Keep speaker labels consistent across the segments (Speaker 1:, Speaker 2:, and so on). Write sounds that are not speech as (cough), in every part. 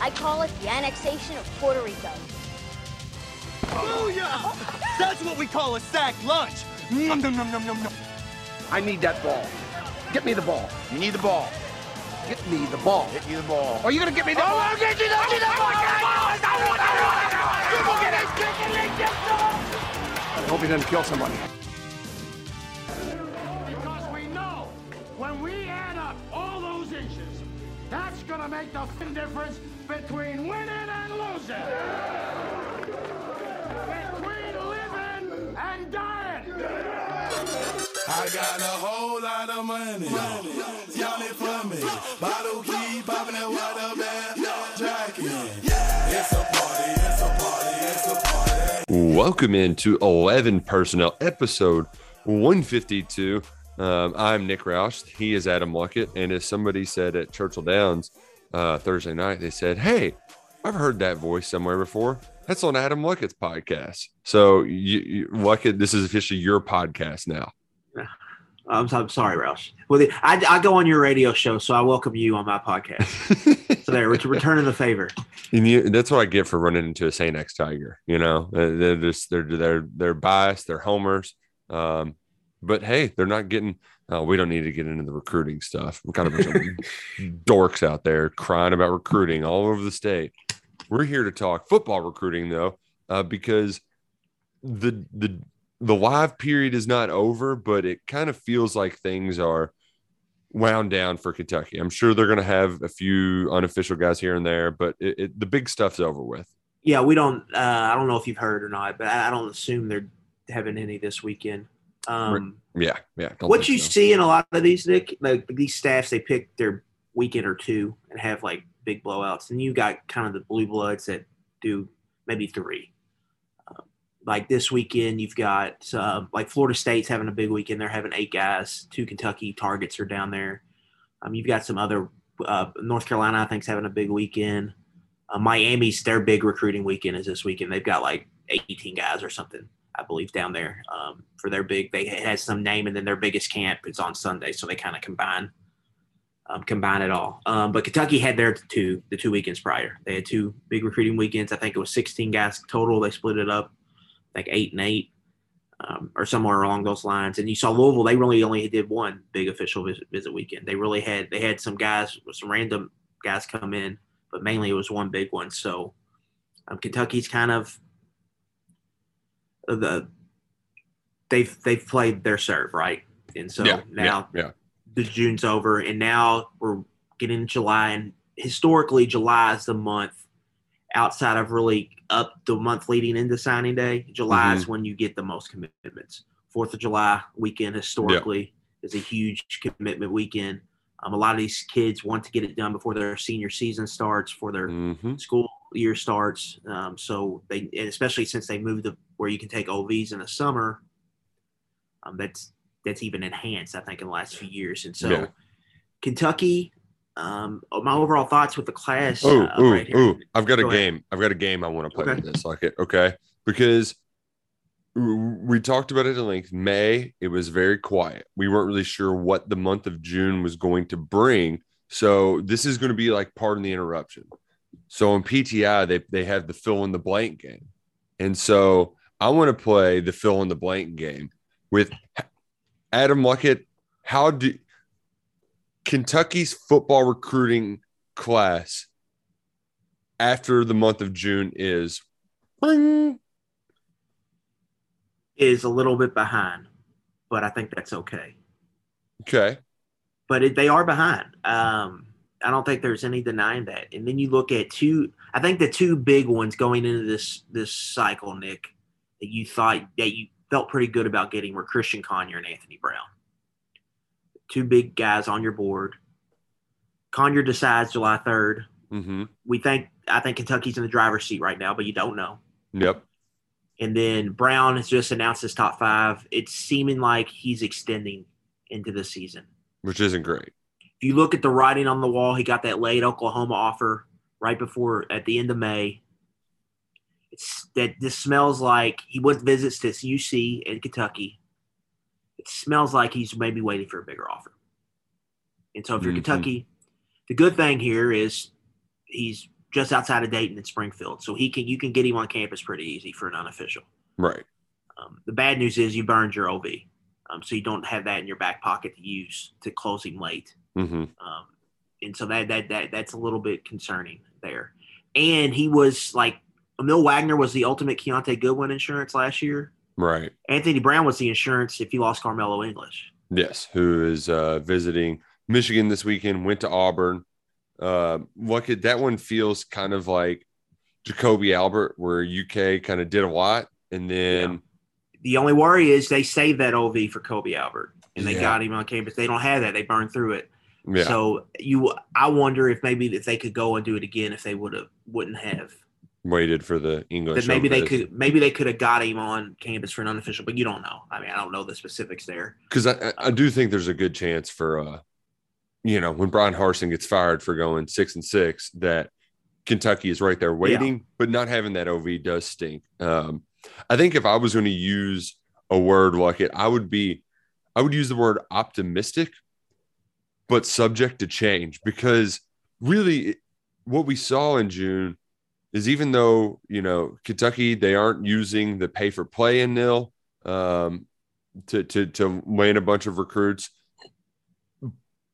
Speaker 1: I call it the annexation of Puerto Rico.
Speaker 2: Booyah! That's what we call a sack lunch. Nom, nom, nom, nom, nom, nom.
Speaker 3: I need that ball. Get me the ball.
Speaker 4: You need the ball.
Speaker 3: Get me the ball.
Speaker 4: Get you the ball.
Speaker 3: Are you gonna get me the ball?
Speaker 4: I'll get you the ball!
Speaker 3: I hope he doesn't kill somebody.
Speaker 4: Gonna the difference between winning and losing. Between living and dying.
Speaker 5: I got a whole lot of money. Y'all it for me. Bottle keep popping that water bag. Jacking. It's a party, it's a party, it's a party.
Speaker 6: Welcome into 11 Personnel, episode 152. Um, I'm Nick Roush. He is Adam Luckett. And as somebody said at Churchill Downs uh, Thursday night, they said, Hey, I've heard that voice somewhere before. That's on Adam Luckett's podcast. So, you, you, Luckett, this is officially your podcast now.
Speaker 7: I'm, I'm sorry, Roush. Well, the, I, I go on your radio show, so I welcome you on my podcast. (laughs) so there, ret- returning the favor.
Speaker 6: And you, that's what I get for running into a Saint X Tiger. You know, Uh, they're just they're they're they're biased, they're homers. Um, but hey, they're not getting. Uh, we don't need to get into the recruiting stuff. I'm kind of some (laughs) dorks out there crying about recruiting all over the state. We're here to talk football recruiting though, uh, because the the the live period is not over, but it kind of feels like things are wound down for Kentucky. I'm sure they're going to have a few unofficial guys here and there, but it, it, the big stuff's over with.
Speaker 7: Yeah, we don't. Uh, I don't know if you've heard or not, but I, I don't assume they're having any this weekend. Um,
Speaker 6: Yeah, yeah.
Speaker 7: what you
Speaker 6: so.
Speaker 7: see in a lot of these, Nick, like these staffs, they pick their weekend or two and have like big blowouts, and you got kind of the blue bloods that do maybe three. Um, like this weekend, you've got uh, like Florida State's having a big weekend. They're having eight guys. Two Kentucky targets are down there. Um, you've got some other uh, North Carolina, I think, is having a big weekend. Uh, Miami's their big recruiting weekend is this weekend. They've got like 18 guys or something, I believe, down there um, for their big. They it has some name, and then their biggest camp is on Sunday, so they kind of combine um, combine it all. Um, but Kentucky had their two the two weekends prior. They had two big recruiting weekends. I think it was 16 guys total. They split it up like eight and eight. Um, or somewhere along those lines, and you saw Louisville. They really only did one big official visit, visit weekend. They really had they had some guys, some random guys come in, but mainly it was one big one. So um, Kentucky's kind of the they've they've played their serve right, and so
Speaker 6: yeah,
Speaker 7: now
Speaker 6: yeah, yeah.
Speaker 7: the June's over, and now we're getting into July, and historically July is the month outside of really up the month leading into signing day. July is when you get the most commitments. Fourth of July weekend historically is a huge commitment weekend. Um, a lot of these kids want to get it done before their senior season starts, for their
Speaker 6: Mhm.
Speaker 7: school year starts. Um, so they, and especially since they moved to where you can take OVs in the summer, um, that's that's even enhanced, I think, in the last few years. And so,
Speaker 6: Yeah.
Speaker 7: Kentucky, um, my overall thoughts with the class.
Speaker 6: Oh,
Speaker 7: uh,
Speaker 6: ooh,
Speaker 7: right here.
Speaker 6: ooh. I've got a
Speaker 7: ahead.
Speaker 6: game. I've got a game I want to play
Speaker 7: Okay.
Speaker 6: with this. Like it, okay? Because we talked about it at length. May, it was very quiet. We weren't really sure what the month of June was going to bring. So this is going to be like pardon the interruption. So in PTI, they they have the fill in the blank game. And so I want to play the fill in the blank game with Adam Luckett. How do Kentucky's football recruiting class after the month of June is
Speaker 7: is a little bit behind, but I think that's okay.
Speaker 6: okay.
Speaker 7: But it, they are behind. Um, I don't think there's any denying that. And then you look at two. I think the two big ones going into this this cycle, Nick, that you thought that you felt pretty good about getting were Christian Conyer and Anthony Brown. Two big guys on your board. Conyer decides July third.
Speaker 6: Mm-hmm.
Speaker 7: We think I think Kentucky's in the driver's seat right now, but you don't know.
Speaker 6: Yep.
Speaker 7: And then Brown has just announced his top five. It's seeming like he's extending into the season.
Speaker 6: Which isn't great.
Speaker 7: If you look at the writing on the wall, he got that late Oklahoma offer right before at the end of May. It's that this smells like he went visits to UC in Kentucky. It smells like he's maybe waiting for a bigger offer. And so if you're
Speaker 6: Mhm.
Speaker 7: Kentucky, the good thing here is he's just outside of Dayton and Springfield, so he can you can get him on campus pretty easy for an unofficial.
Speaker 6: Right.
Speaker 7: Um, the bad news is you burned your OV, um, so you don't have that in your back pocket to use to close him late.
Speaker 6: Mm-hmm.
Speaker 7: Um, and so that, that that that's a little bit concerning there. And he was like Emil Wagner was the ultimate Kiyaunta Goodwin insurance last year.
Speaker 6: Right.
Speaker 7: Anthony Brown was the insurance if you lost Carmelo English.
Speaker 6: Yes. Who is uh, visiting Michigan this weekend? Went to Auburn. Uh, look at that one. Feels kind of like Jacoby Albert, where UK kind of did a lot, and then
Speaker 7: The only worry is they saved that OV for Kobe Albert, and they
Speaker 6: Yeah.
Speaker 7: got him on campus. They don't have that; they burned through it.
Speaker 6: yeah,
Speaker 7: So you, I wonder if maybe if they could go and do it again, if they would have wouldn't have.
Speaker 6: Waited for the English.
Speaker 7: That maybe they could maybe they could have got him on campus for an unofficial, but you don't know. I mean, I don't know the specifics there.
Speaker 6: because I, I- I do think there's a good chance for uh you know when Bryan Harsin gets fired for going six and six that Kentucky is right there waiting, but not having that OV does stink. Um, I think if I was going to use a word like it, I would be I would use the word optimistic, but subject to change because really what we saw in June is even though you know Kentucky they aren't using the pay for play in nil um, to to to land a bunch of recruits,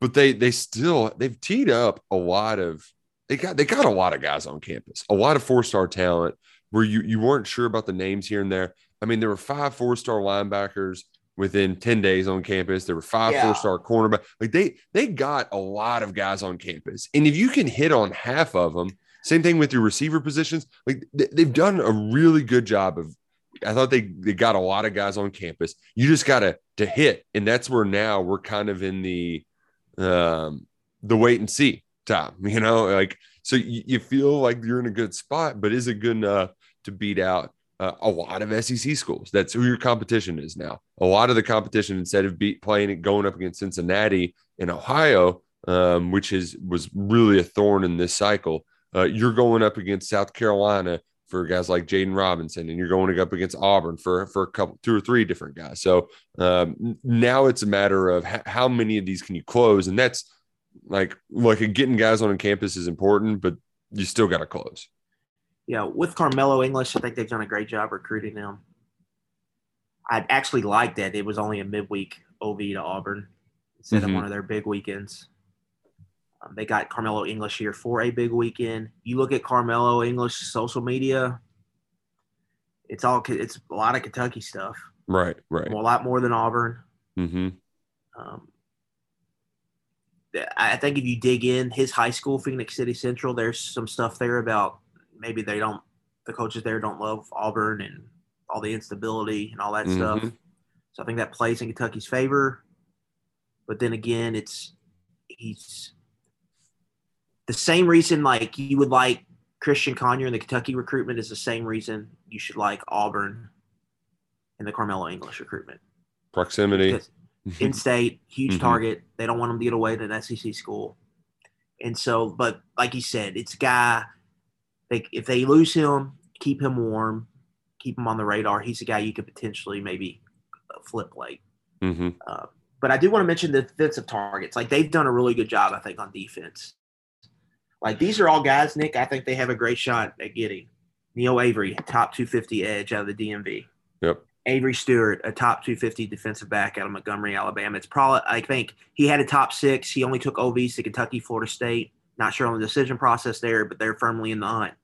Speaker 6: but they they still they've teed up a lot of they got they got a lot of guys on campus, a lot of four star talent where you you weren't sure about the names here and there. I mean, there were five four star linebackers within 10 days on campus. There were five
Speaker 7: Yeah.
Speaker 6: four star cornerback. Like they they got a lot of guys on campus. And if you can hit on half of them, same thing with your receiver positions, like they, they've done a really good job of I thought they they got a lot of guys on campus. You just got to hit and that's where now we're kind of in the um the wait and see time, (laughs) you know, like so you, you feel like you're in a good spot, but is it good enough to beat out uh, a lot of SEC schools. That's who your competition is now. A lot of the competition, instead of beat, playing it going up against Cincinnati in Ohio, um, which is was really a thorn in this cycle, uh, you're going up against South Carolina for guys like Jaden Robinson, and you're going up against Auburn for for a couple, two or three different guys. So um, now it's a matter of h- how many of these can you close, and that's like like getting guys on campus is important, but you still got to close.
Speaker 7: Yeah, with Carmelo English, I think they've done a great job recruiting him. I actually like that it was only a midweek OV to Auburn instead
Speaker 6: Mhm.
Speaker 7: of one of their big weekends. Um, they got Carmelo English here for a big weekend. You look at Carmelo English social media; it's all it's a lot of Kentucky stuff,
Speaker 6: Right, right.
Speaker 7: a lot more than Auburn.
Speaker 6: Mm-hmm.
Speaker 7: Um, I think if you dig in, his high school, Phenix City Central, there's some stuff there about maybe they don't, the coaches there don't love Auburn and all the instability and all that stuff.
Speaker 6: Mhm.
Speaker 7: So I think that plays in Kentucky's favor. But then again, it's he's the same reason like you would like Christian Conyer in the Kentucky recruitment is the same reason you should like Auburn in the Carmelo English recruitment
Speaker 6: Proximity.
Speaker 7: because, in state, huge
Speaker 6: Mhm.
Speaker 7: target. They don't want him to get away to an SEC school. And so, but like you said, it's a guy. They, if they lose him, keep him warm, keep him on the radar. He's a guy you could potentially maybe flip late.
Speaker 6: hmm
Speaker 7: Uh, but I do want to mention the defensive targets. Like they've done a really good job, I think, on defense. Like these are all guys, Nick. I think they have a great shot at getting Neil Avery, top 250 edge out of the DMV.
Speaker 6: Yep.
Speaker 7: Avery Stewart, a top 250 defensive back out of Montgomery, Alabama. It's probably, I think he had a top six. He only took OVs to Kentucky, Florida State. Not sure on the decision process there, but they're firmly in the hunt.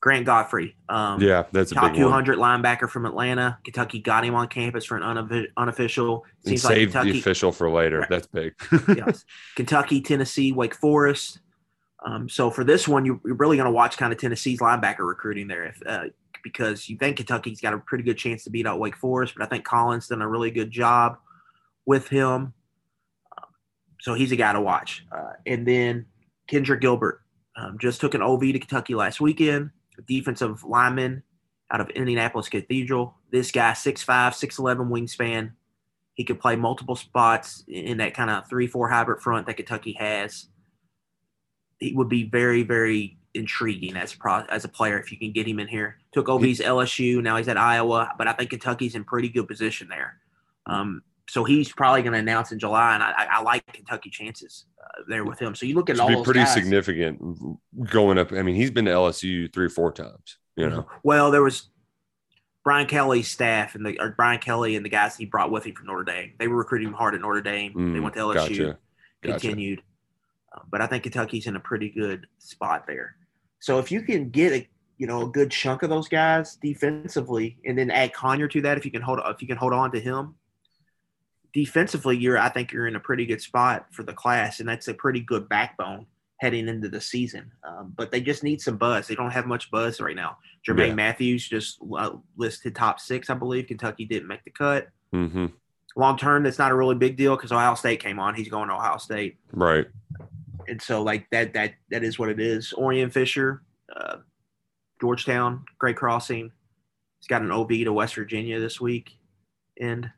Speaker 7: Grant Godfrey, um,
Speaker 6: Yeah, that's a
Speaker 7: top
Speaker 6: big one.
Speaker 7: 200 linebacker from Atlanta. Kentucky got him on campus for an unoffi- unofficial.
Speaker 6: And
Speaker 7: Seems like
Speaker 6: save the official for later. That's big. (laughs)
Speaker 7: yes. Kentucky, Tennessee, Wake Forest. Um, so for this one, you're, you're really going to watch kind of Tennessee's linebacker recruiting there, if, uh, because you think Kentucky's got a pretty good chance to beat out Wake Forest, but I think Collins done a really good job with him. Um, so he's a guy to watch. Uh, and then Kendrick Gilbert um, just took an OV to Kentucky last weekend. A defensive lineman out of Indianapolis Cathedral. This guy, 6'5", 6'11 wingspan. He could play multiple spots in that kind of three-four hybrid front that Kentucky has. He would be very, very intriguing as a pro, as a player if you can get him in here. Took OV's LSU, now he's at Iowa, but I think Kentucky's in pretty good position there. Um, so he's probably going to announce in July, and I, I, like Kentucky chances uh, there with him. So you look at
Speaker 6: Should
Speaker 7: all
Speaker 6: be pretty
Speaker 7: guys.
Speaker 6: significant going up. I mean, he's been to LSU three or four times. You know,
Speaker 7: Well, there was Brian Kelly's staff and the or Brian Kelly and the guys he brought with him from Notre Dame. They were recruiting him hard at Notre Dame. they
Speaker 6: Mm,
Speaker 7: went to LSU,
Speaker 6: gotcha. Gotcha.
Speaker 7: continued. Uh, but I think Kentucky's in a pretty good spot there. So if you can get a you know a good chunk of those guys defensively, and then add Conyer to that, if you can hold if you can hold on to him defensively, you're I think you're in a pretty good spot for the class, and that's a pretty good backbone heading into the season. Um, but they just need some buzz. They don't have much buzz right now. Jermaine
Speaker 6: Yeah.
Speaker 7: Matthews just uh, listed top six, I believe. Kentucky didn't make the cut.
Speaker 6: hmm
Speaker 7: Long term, that's not a really big deal because Ohio State came on. He's going to Ohio State,
Speaker 6: right.
Speaker 7: And so like that that that is what it is. Orion Fisher, uh, Georgetown, Great Crossing. He's got an OV to West Virginia this week, and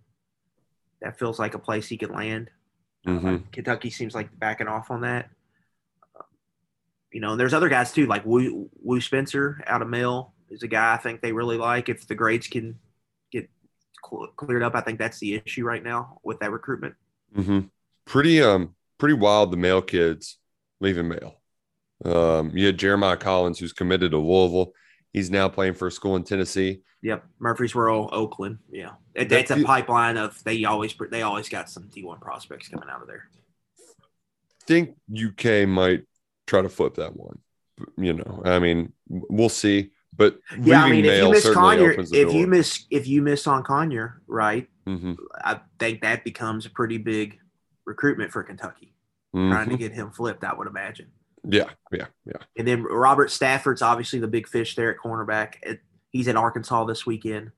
Speaker 7: that feels like a place he could land.
Speaker 6: hmm
Speaker 7: Kentucky seems like backing off on that. You know, and there's other guys too, like Wu, Wu Spencer out of Mill is a guy I think they really like. If the grades can get cl- cleared up, I think that's the issue right now with that recruitment.
Speaker 6: Mm-hmm. Pretty um pretty wild. The male kids leaving male. Um, you had Jeremiah Collins who's committed to Louisville. He's now playing for a school in Tennessee.
Speaker 7: Yep, Murfreesboro, Oakland. Yeah, It- that's a pipeline of they always they always got some D1 prospects coming out of there.
Speaker 6: Think UK might try to flip that one. You know, I mean, we'll see. But
Speaker 7: Yeah, I mean, if you miss Conyer, if
Speaker 6: door.
Speaker 7: you miss if you miss on Conyer, right,
Speaker 6: hmm
Speaker 7: I think that becomes a pretty big recruitment for Kentucky. Trying to
Speaker 6: Mhm.
Speaker 7: get him flipped, I would imagine.
Speaker 6: Yeah, yeah, yeah.
Speaker 7: And then Robert Stafford's obviously the big fish there at cornerback. He's at Arkansas this weekend.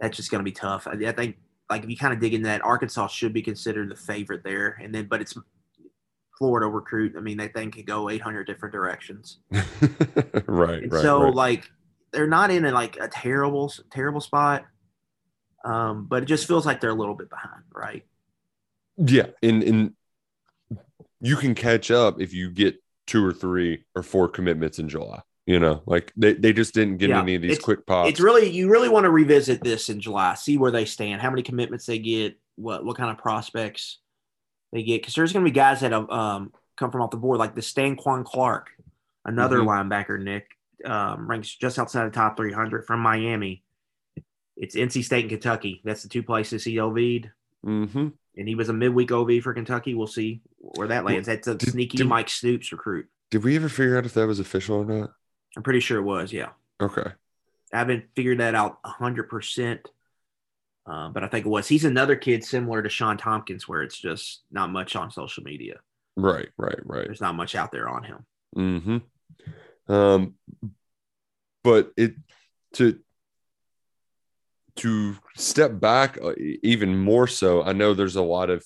Speaker 7: That's just going to be tough. I, I think, like, if you kind of dig into that, Arkansas should be considered the favorite there. And then, but it's Florida recruit. I mean, they think could go 800 different directions. (laughs)
Speaker 6: right,
Speaker 7: And
Speaker 6: right.
Speaker 7: so,
Speaker 6: right.
Speaker 7: like, they're not in a, like a terrible, terrible spot. Um, but it just feels like they're a little bit behind, right?
Speaker 6: Yeah, and and you can catch up if you get two or three or four commitments in July. You know, like they, they just didn't get
Speaker 7: Yeah,
Speaker 6: any of these
Speaker 7: it's-
Speaker 6: quick pops.
Speaker 7: It's really you really want to revisit this in July, see where they stand, how many commitments they get, what what kind of prospects they get, because there's going to be guys that have um, come from off the board, like the Stanquan Clark, another
Speaker 6: Mhm.
Speaker 7: linebacker. Nick um, ranks just outside the top 300 from Miami. It's NC State and Kentucky. That's the two places he OV'd,
Speaker 6: mm-hmm.
Speaker 7: And he was a midweek OV for Kentucky. We'll see where that lands. That's a
Speaker 6: Did-
Speaker 7: sneaky
Speaker 6: did-
Speaker 7: Mike Stoops recruit.
Speaker 6: Did we ever figure out if that was official or not?
Speaker 7: I'm pretty sure it was. Yeah.
Speaker 6: Okay.
Speaker 7: I haven't figured that out hundred percent, uh, but I think it was. He's another kid similar to Sean Tompkins, where it's just not much on social media.
Speaker 6: Right, right, right.
Speaker 7: There's not much out there on him.
Speaker 6: Mm-hmm. Um, but it to to step back uh, even more so. I know there's a lot of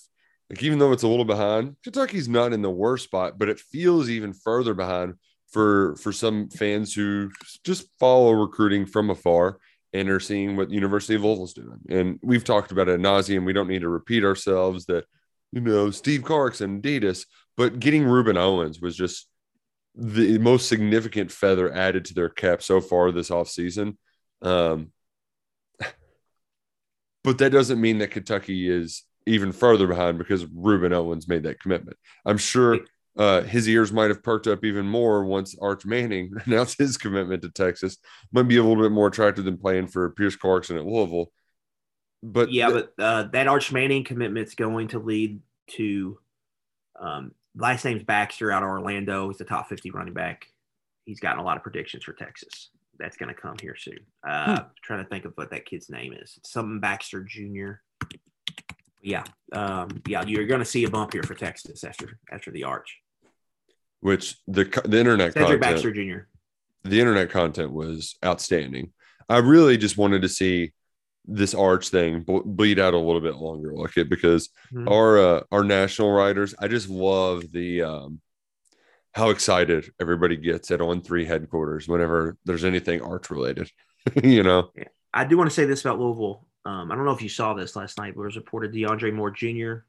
Speaker 6: like even though it's a little behind, Kentucky's not in the worst spot, but it feels even further behind for for some fans who just follow recruiting from afar and are seeing what University of Louisville's doing. And we've talked about it nauseum. We don't need to repeat ourselves that, you know, Steve Clarkson, Adidas, but getting Rueben Owens was just the most significant feather added to their cap so far this offseason. Um, but that doesn't mean that Kentucky is even further behind because Rueben Owens made that commitment. I'm sure uh, his ears might have perked up even more once Arch Manning (laughs) announced his commitment to Texas. Might be a little bit more attractive than playing for Pierce Clarkson at Louisville. But
Speaker 7: yeah, th- but uh, that Arch Manning commitment is going to lead to um, last name's Baxter out of Orlando. He's the top 50 running back. He's gotten a lot of predictions for Texas. That's going to come here soon. Uh, hmm. Trying to think of what that kid's name is. It's something Baxter Jr. Yeah, um, yeah, you're going to see a bump here for Texas after after the Arch.
Speaker 6: Which the the internet
Speaker 7: Cedric content, Baxter Jr.
Speaker 6: The internet content was outstanding. I really just wanted to see this arch thing bleed out a little bit longer like it because mm-hmm. our uh, our national writers i just love the um how excited everybody gets at on three headquarters whenever there's anything arch related (laughs) you know
Speaker 7: yeah. i do want to say this about louisville um i don't know if you saw this last night but it was reported deandre moore jr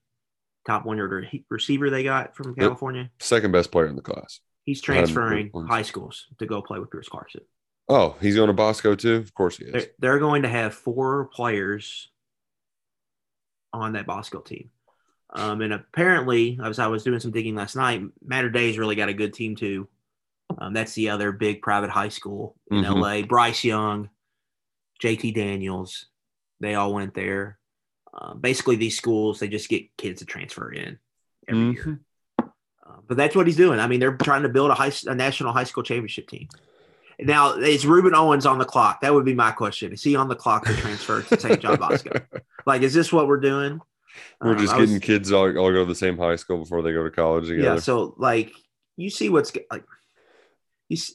Speaker 7: top one yard receiver they got from california
Speaker 6: second best player in the class
Speaker 7: he's transferring high schools to go play with pierce clarkson
Speaker 6: Oh, he's going to Bosco too? Of course he is.
Speaker 7: They're, they're going to have four players on that Bosco team. Um, and apparently, as I was doing some digging last night, Mater Dei's really got a good team too. Um, that's the other big private high school in mm-hmm. LA. Bryce Young, JT Daniels, they all went there. Uh, basically, these schools they just get kids to transfer in every mm-hmm. year. Uh, but that's what he's doing. I mean, they're trying to build a high a national high school championship team. Now, is Rueben Owens on the clock? That would be my question. Is he on the clock to transfer to St. John Bosco? (laughs) like, is this what we're doing?
Speaker 6: We're um, just getting was, kids all, all go to the same high school before they go to college together.
Speaker 7: Yeah. So, like, you see what's like, you see,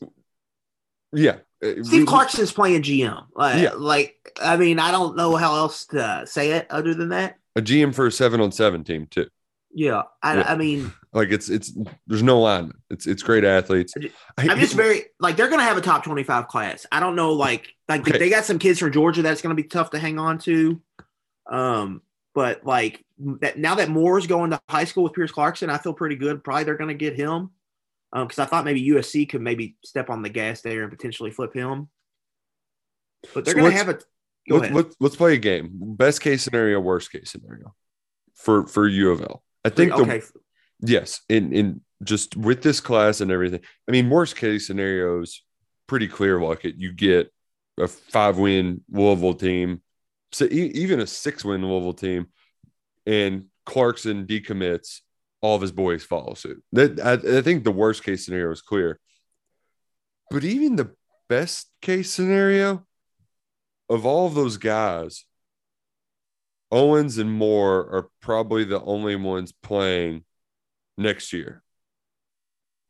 Speaker 6: yeah.
Speaker 7: Uh, Steve Clarkson's playing GM. Like, yeah. like, I mean, I don't know how else to say it other than that.
Speaker 6: A GM for a seven on seven team, too.
Speaker 7: Yeah, I, yeah. I, mean, (laughs)
Speaker 6: like it's it's there's no line. It's it's great athletes.
Speaker 7: I'm just very like they're gonna have a top 25 class. I don't know, like like okay. they got some kids from Georgia that's gonna be tough to hang on to. Um, but like that now that Moore's going to high school with Pierce Clarkson, I feel pretty good. Probably they're gonna get him. Um, because I thought maybe USC could maybe step on the gas there and potentially flip him. But they're so gonna have a. Go
Speaker 6: let, let, let's play a game. Best case scenario, worst case scenario for for U of L. I think the, okay. yes, in in just with this class and everything. I mean, worst case scenarios pretty clear. Like it, you get a five win Louisville team, so e- even a six win Louisville team, and Clarkson decommits. All of his boys follow suit. That I, I think the worst case scenario is clear. But even the best case scenario of all of those guys, Owens and Moore are probably the only ones playing next year.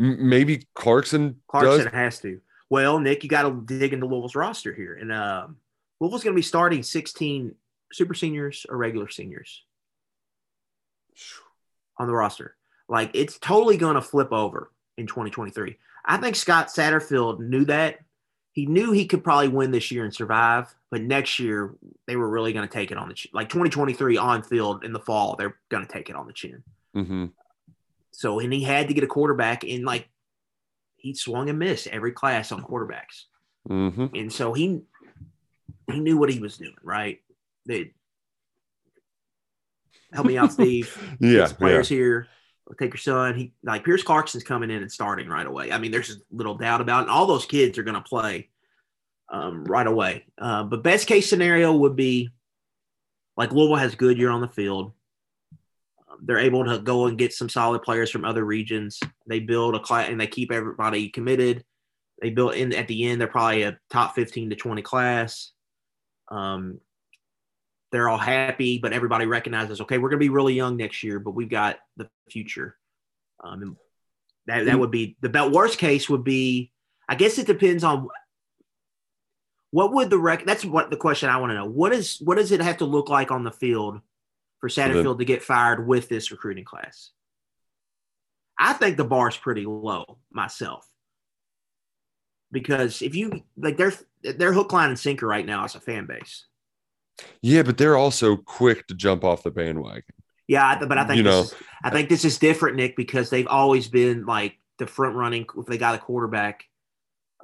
Speaker 6: M- maybe Clarkson.
Speaker 7: Clarkson
Speaker 6: does.
Speaker 7: has to. Well, Nick, you got to dig into Louisville's roster here, and uh, Louisville's going to be starting 16 super seniors or regular seniors on the roster. Like it's totally going to flip over in 2023. I think Scott Satterfield knew that he knew he could probably win this year and survive, but next year they were really going to take it on the chin. Like 2023 on field in the fall, they're going to take it on the chin.
Speaker 6: Mm-hmm.
Speaker 7: So, and he had to get a quarterback, and like he swung and missed every class on quarterbacks,
Speaker 6: mm-hmm.
Speaker 7: and so he he knew what he was doing. Right? They help me out, Steve. (laughs)
Speaker 6: yeah,
Speaker 7: players
Speaker 6: yeah.
Speaker 7: here take your son. He like Pierce Clarkson's coming in and starting right away. I mean, there's little doubt about it. And all those kids are going to play um, right away. Uh, but best case scenario would be like Louisville has Goodyear on the field. Um, they're able to go and get some solid players from other regions. They build a class and they keep everybody committed. They build in at the end. They're probably a top 15 to 20 class. Um, they're all happy, but everybody recognizes, okay, we're going to be really young next year, but we've got the future. Um, that, that would be the best worst case would be, I guess it depends on what would the rec. That's what the question I want to know. What is what does it have to look like on the field for Satterfield to get fired with this recruiting class? I think the bar is pretty low myself. Because if you like, they're they're hook, line, and sinker right now as a fan base.
Speaker 6: Yeah, but they're also quick to jump off the bandwagon.
Speaker 7: Yeah, but I think
Speaker 6: You
Speaker 7: this
Speaker 6: know.
Speaker 7: is, I think this is different, Nick, because they've always been like the front running. If they got a quarterback,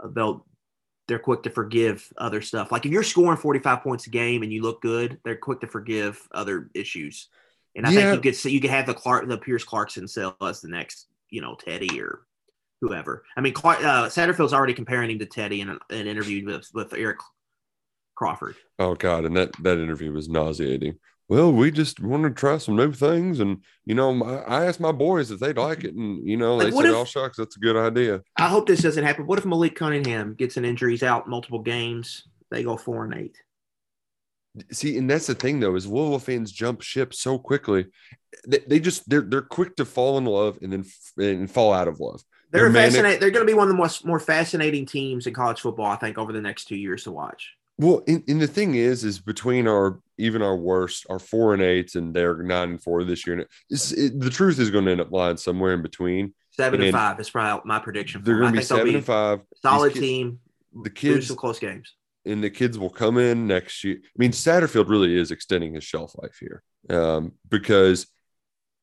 Speaker 7: uh, they'll they're quick to forgive other stuff. Like if you're scoring 45 points a game and you look good, they're quick to forgive other issues. And I
Speaker 6: Yeah.
Speaker 7: think you could see you could have the Clark the Pierce Clarkson sell as the next, you know, Teddy or whoever. I mean, Clark, uh, Satterfield's already comparing him to Teddy in an, an interview with with Eric Crawford.
Speaker 6: Oh God, and that that interview was nauseating. Well, we just want to try some new things, and you know, my, I asked my boys if they'd like it, and you know,
Speaker 7: Like,
Speaker 6: they said,
Speaker 7: if-
Speaker 6: "Oh shucks, that's a good idea."
Speaker 7: I hope this doesn't happen. What if Malik Cunningham gets an injury, he's out multiple games, they go four and eight?
Speaker 6: See, and that's the thing though, is Louisville fans jump ship so quickly. They, they just they're they're quick to fall in love and then f- and fall out of love.
Speaker 7: They're fascinating. They're going to be one of the most more fascinating teams in college football, I think, over the next two years to watch.
Speaker 6: Well, and, and the thing is, is between our even our worst, our four and eights, and they're nine and four this year. And it's, it, the truth is going to end up lying somewhere in between.
Speaker 7: Seven and
Speaker 6: And
Speaker 7: five is probably my prediction.
Speaker 6: They're going to be seven and five.
Speaker 7: Solid
Speaker 6: kids-
Speaker 7: team.
Speaker 6: The kids
Speaker 7: some close games.
Speaker 6: and the kids will come in next year. I mean, Satterfield really is extending his shelf life here um, because,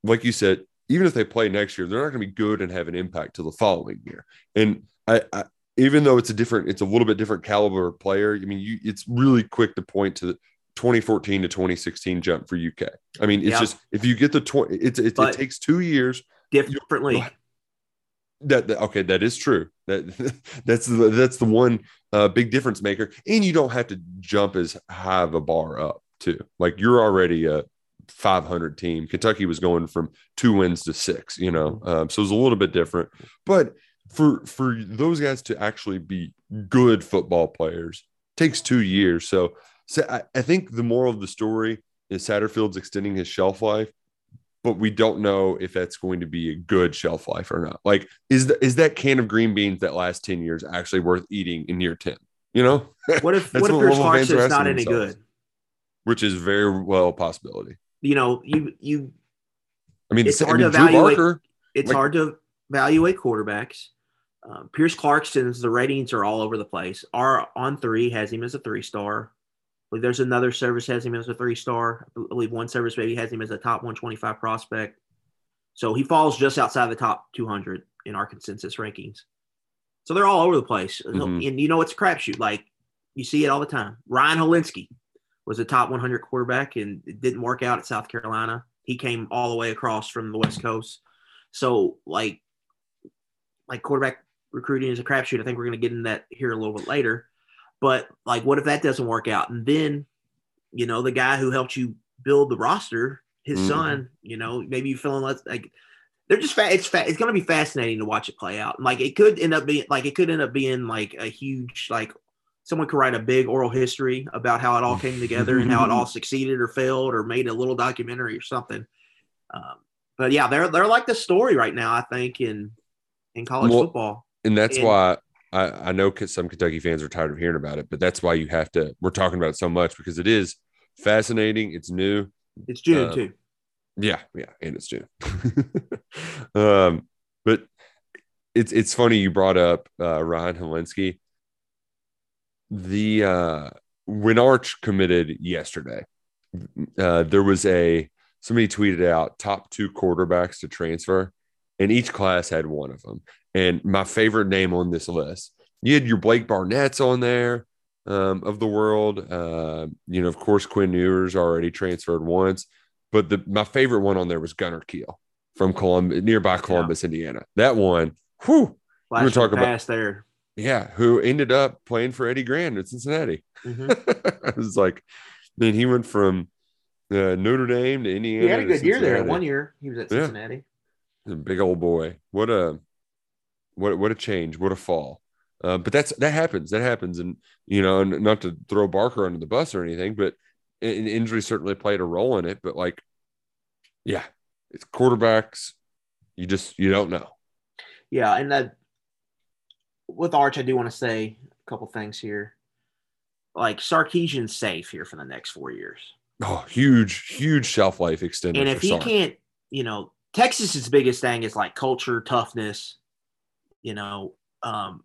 Speaker 6: like you said, even if they play next year, they're not going to be good and have an impact till the following year. And I, I, even though it's a different, it's a little bit different caliber player. I mean, you, it's really quick to point to the 2014 to 2016 jump for UK. I mean, it's
Speaker 7: Yeah.
Speaker 6: just if you get the 20, it's, it's, it takes two years
Speaker 7: Different league.
Speaker 6: that, that- okay that is true that (laughs) that's the that's the one uh, big difference maker and you don't have to jump as high of a bar up too like you're already a 500 team kentucky was going from two wins to six you know um, so it's a little bit different but for for those guys to actually be good football players takes two years so, so I, I think the moral of the story is satterfield's extending his shelf life but we don't know if that's going to be a good shelf life or not. Like, is the, is that can of green beans that lasts 10 years actually worth eating in year 10? You know?
Speaker 7: What if (laughs) what if
Speaker 6: what
Speaker 7: Pierce
Speaker 6: Louisville fans are
Speaker 7: Clarkson's not any good?
Speaker 6: Which is very well a possibility.
Speaker 7: You know, you you
Speaker 6: I mean,
Speaker 7: It's
Speaker 6: the, I
Speaker 7: hard
Speaker 6: mean,
Speaker 7: to
Speaker 6: Drew
Speaker 7: evaluate-
Speaker 6: Barker,
Speaker 7: it's
Speaker 6: Like-
Speaker 7: hard to evaluate quarterbacks. Um, Pierce Clarkson's the ratings are all over the place. Our on three has him as a three star. There's another service has him as a three star. I believe one service maybe has him as a top 125 prospect. So he falls just outside the top 200 in our consensus rankings. So they're all over the place.
Speaker 6: Mhm.
Speaker 7: And you know, it's a crapshoot. Like you see it all the time. Ryan Hilinski was a top 100 quarterback and it didn't work out at South Carolina. He came all the way across from the West Coast. So like, like quarterback recruiting is a crapshoot. I think we're going to get into that here a little bit later. But like, what if that doesn't work out? And then, you know, the guy who helped you build the roster, his
Speaker 6: Mhm.
Speaker 7: son, you know, maybe you feeling less like they're just fat. it's fat. it's going to be fascinating to watch it play out. Like it could end up being like it could end up being like a huge like someone could write a big oral history about how it all came together and how it all (laughs) succeeded or failed or made a little documentary or something. Um, but yeah, they're they're like the story right now. I think in in college
Speaker 6: Well,
Speaker 7: football.
Speaker 6: and that's
Speaker 7: And-
Speaker 6: why I, I know some Kentucky fans are tired of hearing about it, but that's why you have to. We're talking about it so much because it is fascinating. It's new.
Speaker 7: It's June
Speaker 6: uh,
Speaker 7: too.
Speaker 6: Yeah, yeah, and it's June. (laughs) um, but it's it's funny you brought up uh, Ryan Hilinski. The uh, when Arch committed yesterday, uh, there was a somebody tweeted out top two quarterbacks to transfer, and each class had one of them. And my favorite name on this list, you had your Blake Barnett's on there um, of the world. Uh, you know, of course, Quinn Ewers already transferred once, but the my favorite one on there was Gunner Kiel from Columbus, nearby Columbus, Indiana. That one, whew, we were
Speaker 7: Flash
Speaker 6: talking about
Speaker 7: there.
Speaker 6: Yeah, who ended up playing for Eddie Grand at Cincinnati.
Speaker 7: Mhm.
Speaker 6: I was like, then he went from uh, Notre Dame to Indiana.
Speaker 7: He had a good year there. One year he was at Cincinnati.
Speaker 6: A big old boy. What a what what a change. What a fall. Uh, but that's that happens. That happens, and you know, and not to throw Barker under the bus or anything, but in, injury certainly played a role in it. But like, yeah, it's quarterbacks. You just you don't know.
Speaker 7: Yeah, and that with Arch, I do want to say a couple things here. Like Sarkisian's safe here for the next four years.
Speaker 6: Oh, huge, huge shelf life extended.
Speaker 7: and if he
Speaker 6: Sark.
Speaker 7: can't, you know, Texas's biggest thing is like culture, toughness, you know, um,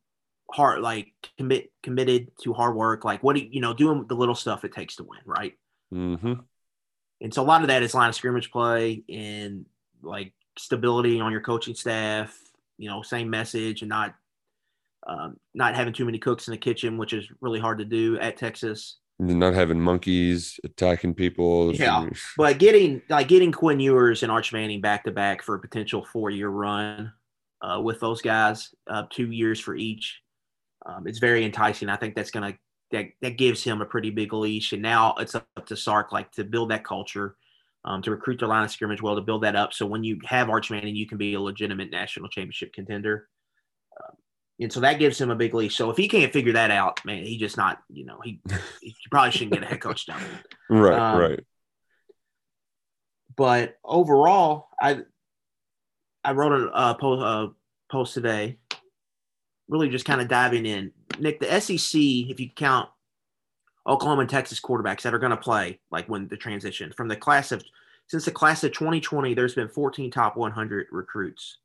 Speaker 7: hard, like commit committed to hard work, like what do you, you know, doing the little stuff it takes to win, right?
Speaker 6: Mm-hmm.
Speaker 7: And so a lot of that is line of scrimmage play and like stability on your coaching staff, you know, same message and not um, not having too many cooks in the kitchen, which is really hard to do at Texas.
Speaker 6: Not having monkeys attacking people.
Speaker 7: Yeah, (laughs) (laughs) but getting like getting Quinn Ewers and Arch Manning back to back for a potential four year run uh, with those guys, uh, two years for each. Um, it's very enticing. I think that's gonna that that gives him a pretty big leash, and now it's up to Sark like to build that culture, um, to recruit the line of scrimmage well, to build that up. So when you have Arch Manning, you can be a legitimate national championship contender. And so that gives him a big leash. So if he can't figure that out, man, he just not, you know, he, (laughs) he probably shouldn't get a head coach job.
Speaker 6: right, um, right.
Speaker 7: But overall, I I wrote a uh, post, uh, post today, really just kind of diving in. Nick, the SEC, if you count Oklahoma and Texas quarterbacks that are going to play, like when the transition from the class of since the class of 2020, there's been 14 top 100 recruits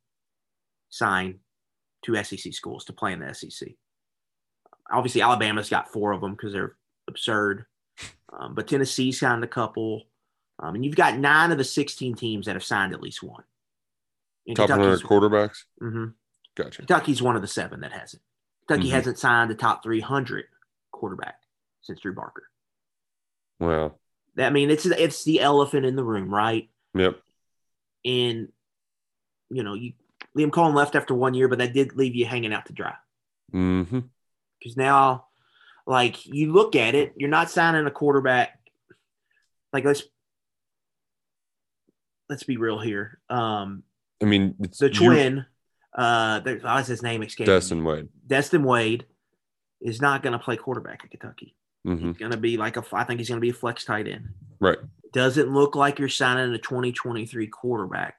Speaker 7: signed to SEC schools to play in the SEC. Obviously, Alabama's got four of them because they're absurd, um, but Tennessee signed a couple, um, and you've got nine of the 16 teams that have signed at least one.
Speaker 6: And top 100 quarterbacks.
Speaker 7: Mm-hmm.
Speaker 6: Gotcha.
Speaker 7: Kentucky's one of the seven that hasn't. Kentucky mm-hmm. hasn't signed a top 300 quarterback since Drew Barker.
Speaker 6: Wow.
Speaker 7: I mean, it's it's the elephant in the room, right?
Speaker 6: Yep.
Speaker 7: And you know, you Liam Coen left after one year, but that did leave you hanging out to dry.
Speaker 6: Mm-hmm.
Speaker 7: Because now, like you look at it, you're not signing a quarterback. Like let's let's be real here. Um,
Speaker 6: I mean,
Speaker 7: the twin, uh, what's his name? Escaping
Speaker 6: Destin Wade.
Speaker 7: Destin Wade is not going to play quarterback at Kentucky.
Speaker 6: Mm-hmm.
Speaker 7: He's going to be like a. I think he's going to be a flex tight end.
Speaker 6: Right.
Speaker 7: Doesn't look like you're signing a 2023 quarterback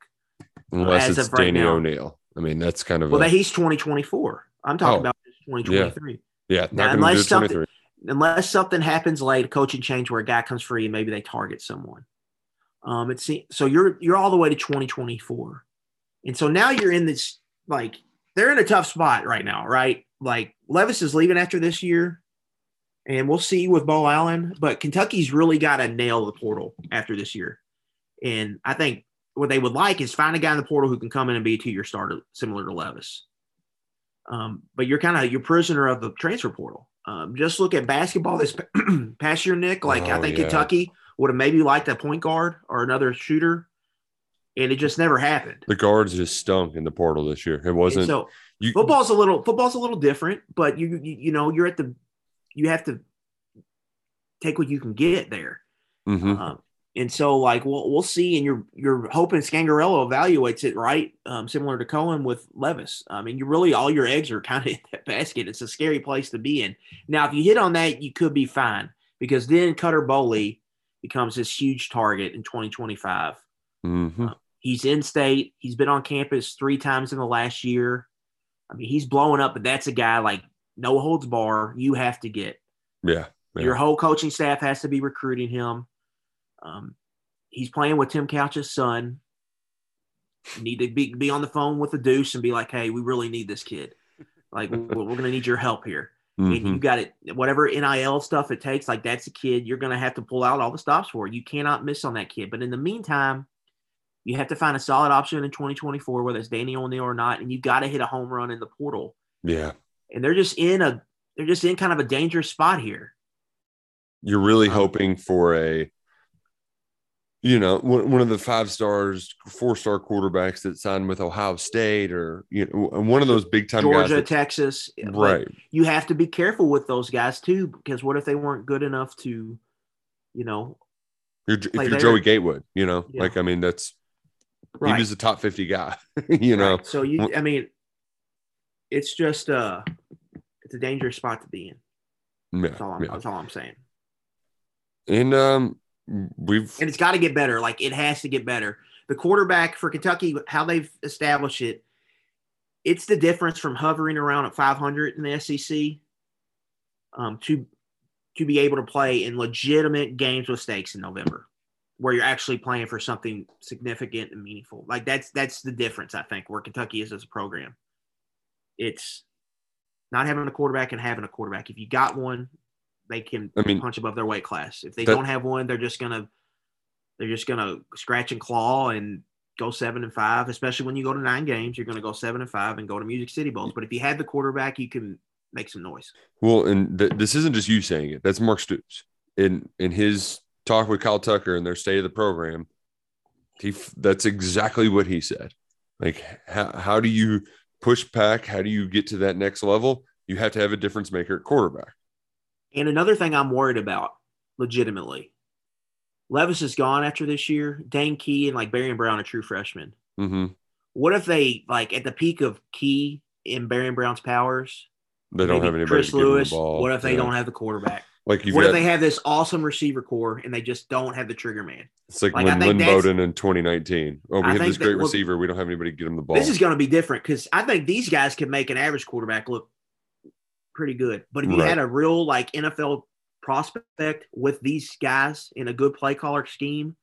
Speaker 6: Unless it's right Danny now. O'Neil. I mean, that's kind of
Speaker 7: well, a, he's 2024. I'm talking oh, about 2023.
Speaker 6: Yeah, yeah
Speaker 7: now, unless something unless something happens late, a coaching change where a guy comes free and maybe they target someone. Um, it's so you're you're all the way to 2024, and so now you're in this like they're in a tough spot right now, right? Like Levis is leaving after this year, and we'll see with Beau Allen. But Kentucky's really got to nail the portal after this year, and I think what they would like is find a guy in the portal who can come in and be a two-year starter, similar to Levis. Um, but you're kind of you're prisoner of the transfer portal. Um, just look at basketball this (clears throat) past year, Nick. Like oh, I think yeah. Kentucky would have maybe liked a point guard or another shooter, and it just never happened.
Speaker 6: The guards just stunk in the portal this year. It wasn't.
Speaker 7: And so you, football's a little football's a little different, but you, you you know you're at the you have to take what you can get there.
Speaker 6: Mm-hmm. Um,
Speaker 7: and so, like, we'll we'll see. And you're you're hoping Scangarello evaluates it right, um, similar to Coen with Levis. I mean, you really all your eggs are (laughs) kind of in that basket. It's a scary place to be in. Now, if you hit on that, you could be fine because then Cutter Boley becomes this huge target in 2025.
Speaker 6: Mm-hmm. Uh,
Speaker 7: he's in state. He's been on campus three times in the last year. I mean, he's blowing up, but that's a guy like no holds bar. You have to get.
Speaker 6: Yeah. yeah.
Speaker 7: Your whole coaching staff has to be recruiting him. Um, he's playing with Tim Couch's son. You need to be, be on the phone with the Deuce and be like, hey, we really need this kid. Like, (laughs) we're, we're going to need your help here. Mm-hmm. And you got it, whatever NIL stuff it takes, like that's a kid you're going to have to pull out all the stops for. You cannot miss on that kid. But in the meantime, you have to find a solid option in 2024, whether it's Danny O'Neil or not, and you've got to hit a home run in the portal.
Speaker 6: Yeah.
Speaker 7: And they're just in a they're just in kind of a dangerous spot here.
Speaker 6: You're really um, hoping for a you know, one of the five stars, four star quarterbacks that signed with Ohio State or, you know, one of those big time
Speaker 7: Georgia,
Speaker 6: that,
Speaker 7: Texas.
Speaker 6: Right.
Speaker 7: you have to be careful with those guys too, because what if they weren't good enough to, you know,
Speaker 6: you're, if you're there? Joey Gatewood, you know, yeah. like, I mean, that's, right. he was a top 50 guy, (laughs) you know?
Speaker 7: Right. So you, I mean, it's just, uh, it's a dangerous spot to be in.
Speaker 6: Yeah,
Speaker 7: that's all I'm,
Speaker 6: yeah.
Speaker 7: that's all I'm saying.
Speaker 6: And, um, we've
Speaker 7: and it's got to get better. Like it has to get better. The quarterback for Kentucky, how they've established it, it's the difference from hovering around at 500 in the SEC um, to to be able to play in legitimate games with stakes in November, where you're actually playing for something significant and meaningful. Like that's that's the difference I think where Kentucky is as a program. It's not having a quarterback and having a quarterback. If you got one, they can
Speaker 6: I mean-
Speaker 7: punch above their weight class. If they
Speaker 6: That-
Speaker 7: don't have one, they're just gonna they're just gonna scratch and claw and go seven and five. Especially when you go to nine games, you're gonna go seven and five and go to Music City Bowls. But if you had the quarterback, you can make some noise.
Speaker 6: Well, and th- this isn't just you saying it. That's Mark Stoops in in his talk with Kyle Tucker and their state of the program. He f- that's exactly what he said. Like, how how do you push back? How do you get to that next level? You have to have a difference maker at quarterback.
Speaker 7: And another thing I'm worried about, legitimately, Levis is gone after this year. Dane Key and like Barion Brown are true freshmen.
Speaker 6: hmm
Speaker 7: What if they like at the peak of Key in Barion Brown's powers?
Speaker 6: They don't have anybody
Speaker 7: Chris
Speaker 6: to give them
Speaker 7: Lewis.
Speaker 6: the ball.
Speaker 7: What if they
Speaker 6: Yeah.
Speaker 7: don't have the quarterback?
Speaker 6: Like you've
Speaker 7: what
Speaker 6: got,
Speaker 7: if they have this awesome receiver core and they just don't have the trigger man?
Speaker 6: it's like,
Speaker 7: like,
Speaker 6: when Lynn Bowden in 2019. Oh, we
Speaker 7: I
Speaker 6: have this great
Speaker 7: well,
Speaker 6: receiver. We don't have anybody to get him the ball.
Speaker 7: This is going to be different because I think these guys can make an average quarterback look pretty good. But if you
Speaker 6: Right.
Speaker 7: had a real like NFL prospect with these guys in a good play caller scheme,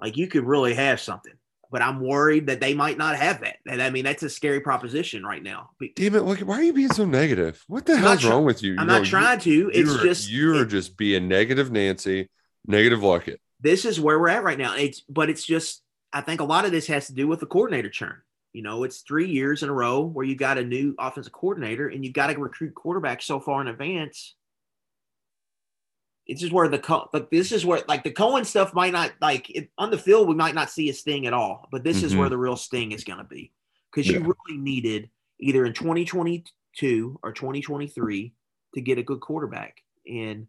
Speaker 7: like you could really have something. But I'm worried that they might not have that. And I mean, that's a scary proposition right now.
Speaker 6: It! Look, why are you being so negative? What the
Speaker 7: I'm
Speaker 6: hell's
Speaker 7: try-
Speaker 6: wrong with you?
Speaker 7: I'm
Speaker 6: No,
Speaker 7: not trying to. It's
Speaker 6: you're,
Speaker 7: just
Speaker 6: you're
Speaker 7: it-
Speaker 6: just being negative, Nancy. Negative Luckett.
Speaker 7: this is where we're at right now. It's but it's just I think a lot of this has to do with the coordinator churn. You know, it's three years in a row where you got a new offensive coordinator and you've got to recruit quarterbacks so far in advance. It's just where the like this is where like the Coen stuff might not like it, on the field we might not see a sting at all, but this is
Speaker 6: Mhm.
Speaker 7: where the real sting is going to be because you really needed either in 2022 or 2023 to get a good quarterback, and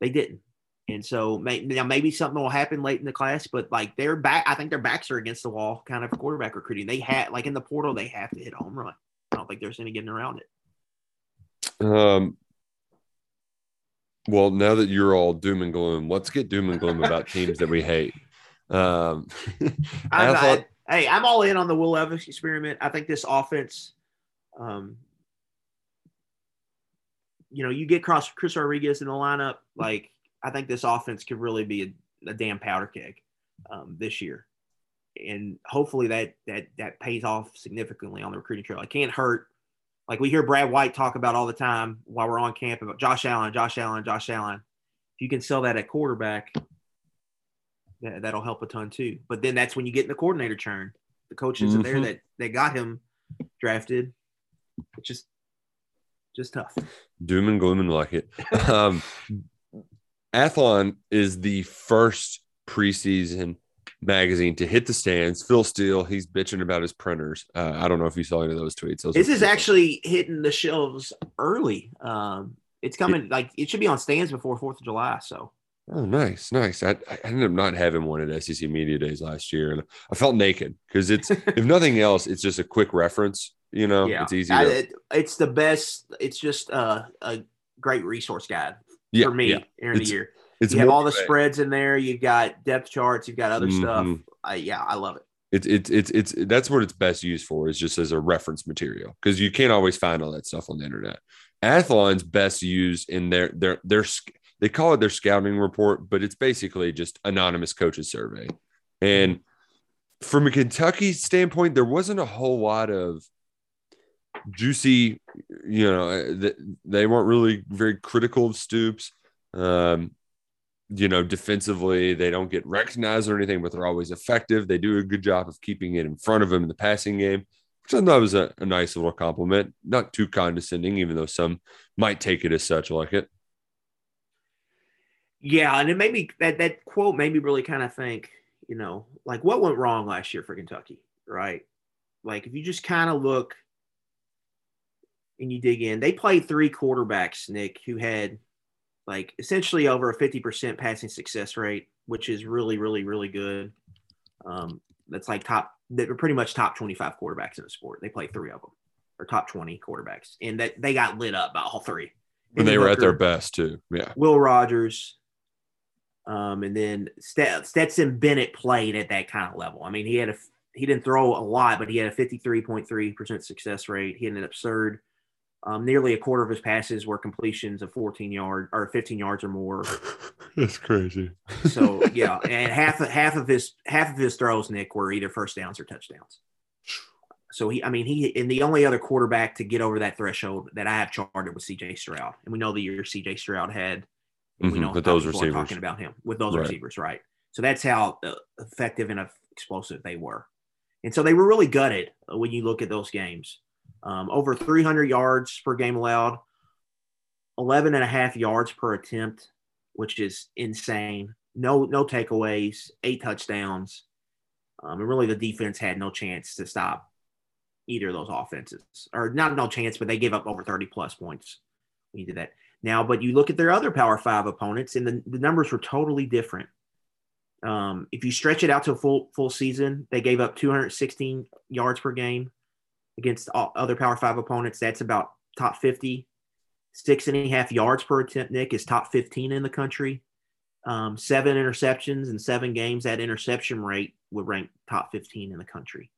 Speaker 7: they didn't. And so may, now maybe something will happen late in the class, but like their back, I think their backs are against the wall, kind of quarterback recruiting. They had like in the portal, they have to hit a home run. I don't think there's any getting around it.
Speaker 6: Um. Well, now that you're all doom and gloom, let's get doom and gloom about teams that we hate. Um, (laughs) I thought,
Speaker 7: I- hey, I'm all in on the Will Levis experiment. I think this offense, um, you know, you get cross Chris Rodriguez in the lineup, like I think this offense could really be a, a damn powder keg um, this year, and hopefully that that that pays off significantly on the recruiting trail. It can't hurt. Like we hear Brad White talk about all the time while we're on camp about Josh Allen, Josh Allen, Josh Allen. If you can sell that at quarterback, that, that'll help a ton too. But then that's when you get in the coordinator churn. The coaches are there
Speaker 6: Mhm.
Speaker 7: that that got him drafted. It's just just tough.
Speaker 6: doom and gloom and like it. (laughs) Um, Athlon is the first preseason magazine to hit the stands. Phil Steele, he's bitching about his printers. Uh, I don't know if you saw any of those tweets. Those
Speaker 7: This is actually hitting the shelves early. Um, it's coming like it should be on stands before Fourth of July. So
Speaker 6: Oh, nice, nice. I, I ended up not having one at SEC Media Days last year, and I felt naked because it's (laughs) if nothing else, it's just a quick reference. You know,
Speaker 7: yeah,
Speaker 6: it's easy.
Speaker 7: I-
Speaker 6: To,
Speaker 7: it- it's the best. It's just uh, a great resource guide
Speaker 6: yeah,
Speaker 7: for me
Speaker 6: yeah.
Speaker 7: during the year.
Speaker 6: It's
Speaker 7: you have all the spreads in there. You've got depth charts. You've got other stuff.
Speaker 6: Mhm.
Speaker 7: I, yeah, I love it.
Speaker 6: It's it's it's it's that's what it's best used for is just as a reference material because you can't always find all that stuff on the internet. Athlon's best used in their their their they call it their scouting report, but it's basically just anonymous coaches survey. And from a Kentucky standpoint, there wasn't a whole lot of juicy, you know, th- they weren't really very critical of Stoops. Um, you know, defensively, they don't get recognized or anything, but they're always effective. They do a good job of keeping it in front of him in the passing game, which I thought was a, a nice little compliment. Not too condescending, even though some might take it as such like it.
Speaker 7: Yeah, and it made me that that quote made me really kind of think, you know, like what went wrong last year for Kentucky, right? Like if you just kind of look and you dig in, they played three quarterbacks, Nick, who had like essentially over a 50% passing success rate, which is really, really, really good. Um, that's like top, they're pretty much top 25 quarterbacks in the sport. They played three of them, or top 20 quarterbacks, and that they got lit up by all three.
Speaker 6: When they
Speaker 7: Hendon
Speaker 6: were at their best, too. Yeah.
Speaker 7: Will Rogers, um, and then Stetson Bennett played at that kind of level. I mean, he had a he didn't throw a lot, but he had a fifty three point three percent success rate. He had an absurd. Um, nearly a quarter of his passes were completions of 14 yard or 15 yards or more. (laughs)
Speaker 6: That's crazy.
Speaker 7: So (laughs) yeah, and half of half of his half of his throws, Nick, were either first downs or touchdowns. So he, I mean, he and the only other quarterback to get over that threshold that I have charted was C.J. Stroud, and we know the year C.J. Stroud had. and we know
Speaker 6: with those receivers.
Speaker 7: talking about him with those
Speaker 6: Right.
Speaker 7: receivers, right? So that's how uh, effective and explosive they were, and so they were really gutted when you look at those games. Um, over 300 yards per game allowed, 11 and a half yards per attempt, which is insane. No, no takeaways, eight touchdowns. Um, and really, the defense had no chance to stop either of those offenses, or not no chance, but they gave up over 30 plus points you did that. Now, but you look at their other Power Five opponents, and the, the numbers were totally different. Um, if you stretch it out to a full full season, they gave up 216 yards per game against all other Power Five opponents. That's about top 50. Six and a half yards per attempt, Nick, is top 15 in the country. Um, seven interceptions in seven games. That interception rate would rank top 15 in the country.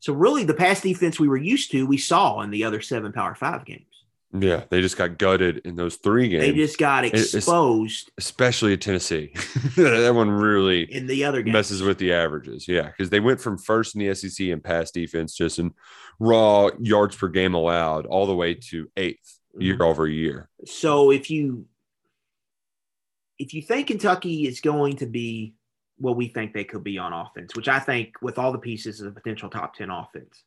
Speaker 7: So, really, the pass defense we were used to, we saw in the other seven Power Five games.
Speaker 6: Yeah, they just got gutted in those three games.
Speaker 7: They just got
Speaker 6: It- it's-
Speaker 7: exposed
Speaker 6: especially at Tennessee. (laughs) that one really
Speaker 7: in the other
Speaker 6: messes with the averages. Yeah, because they went from first in the SEC in pass defense, just in raw yards per game allowed, all the way to 8th year
Speaker 7: Mm-hmm.
Speaker 6: over year.
Speaker 7: So if you if you think Kentucky is going to be what we think they could be on offense, which I think with all the pieces is a potential top 10 offense.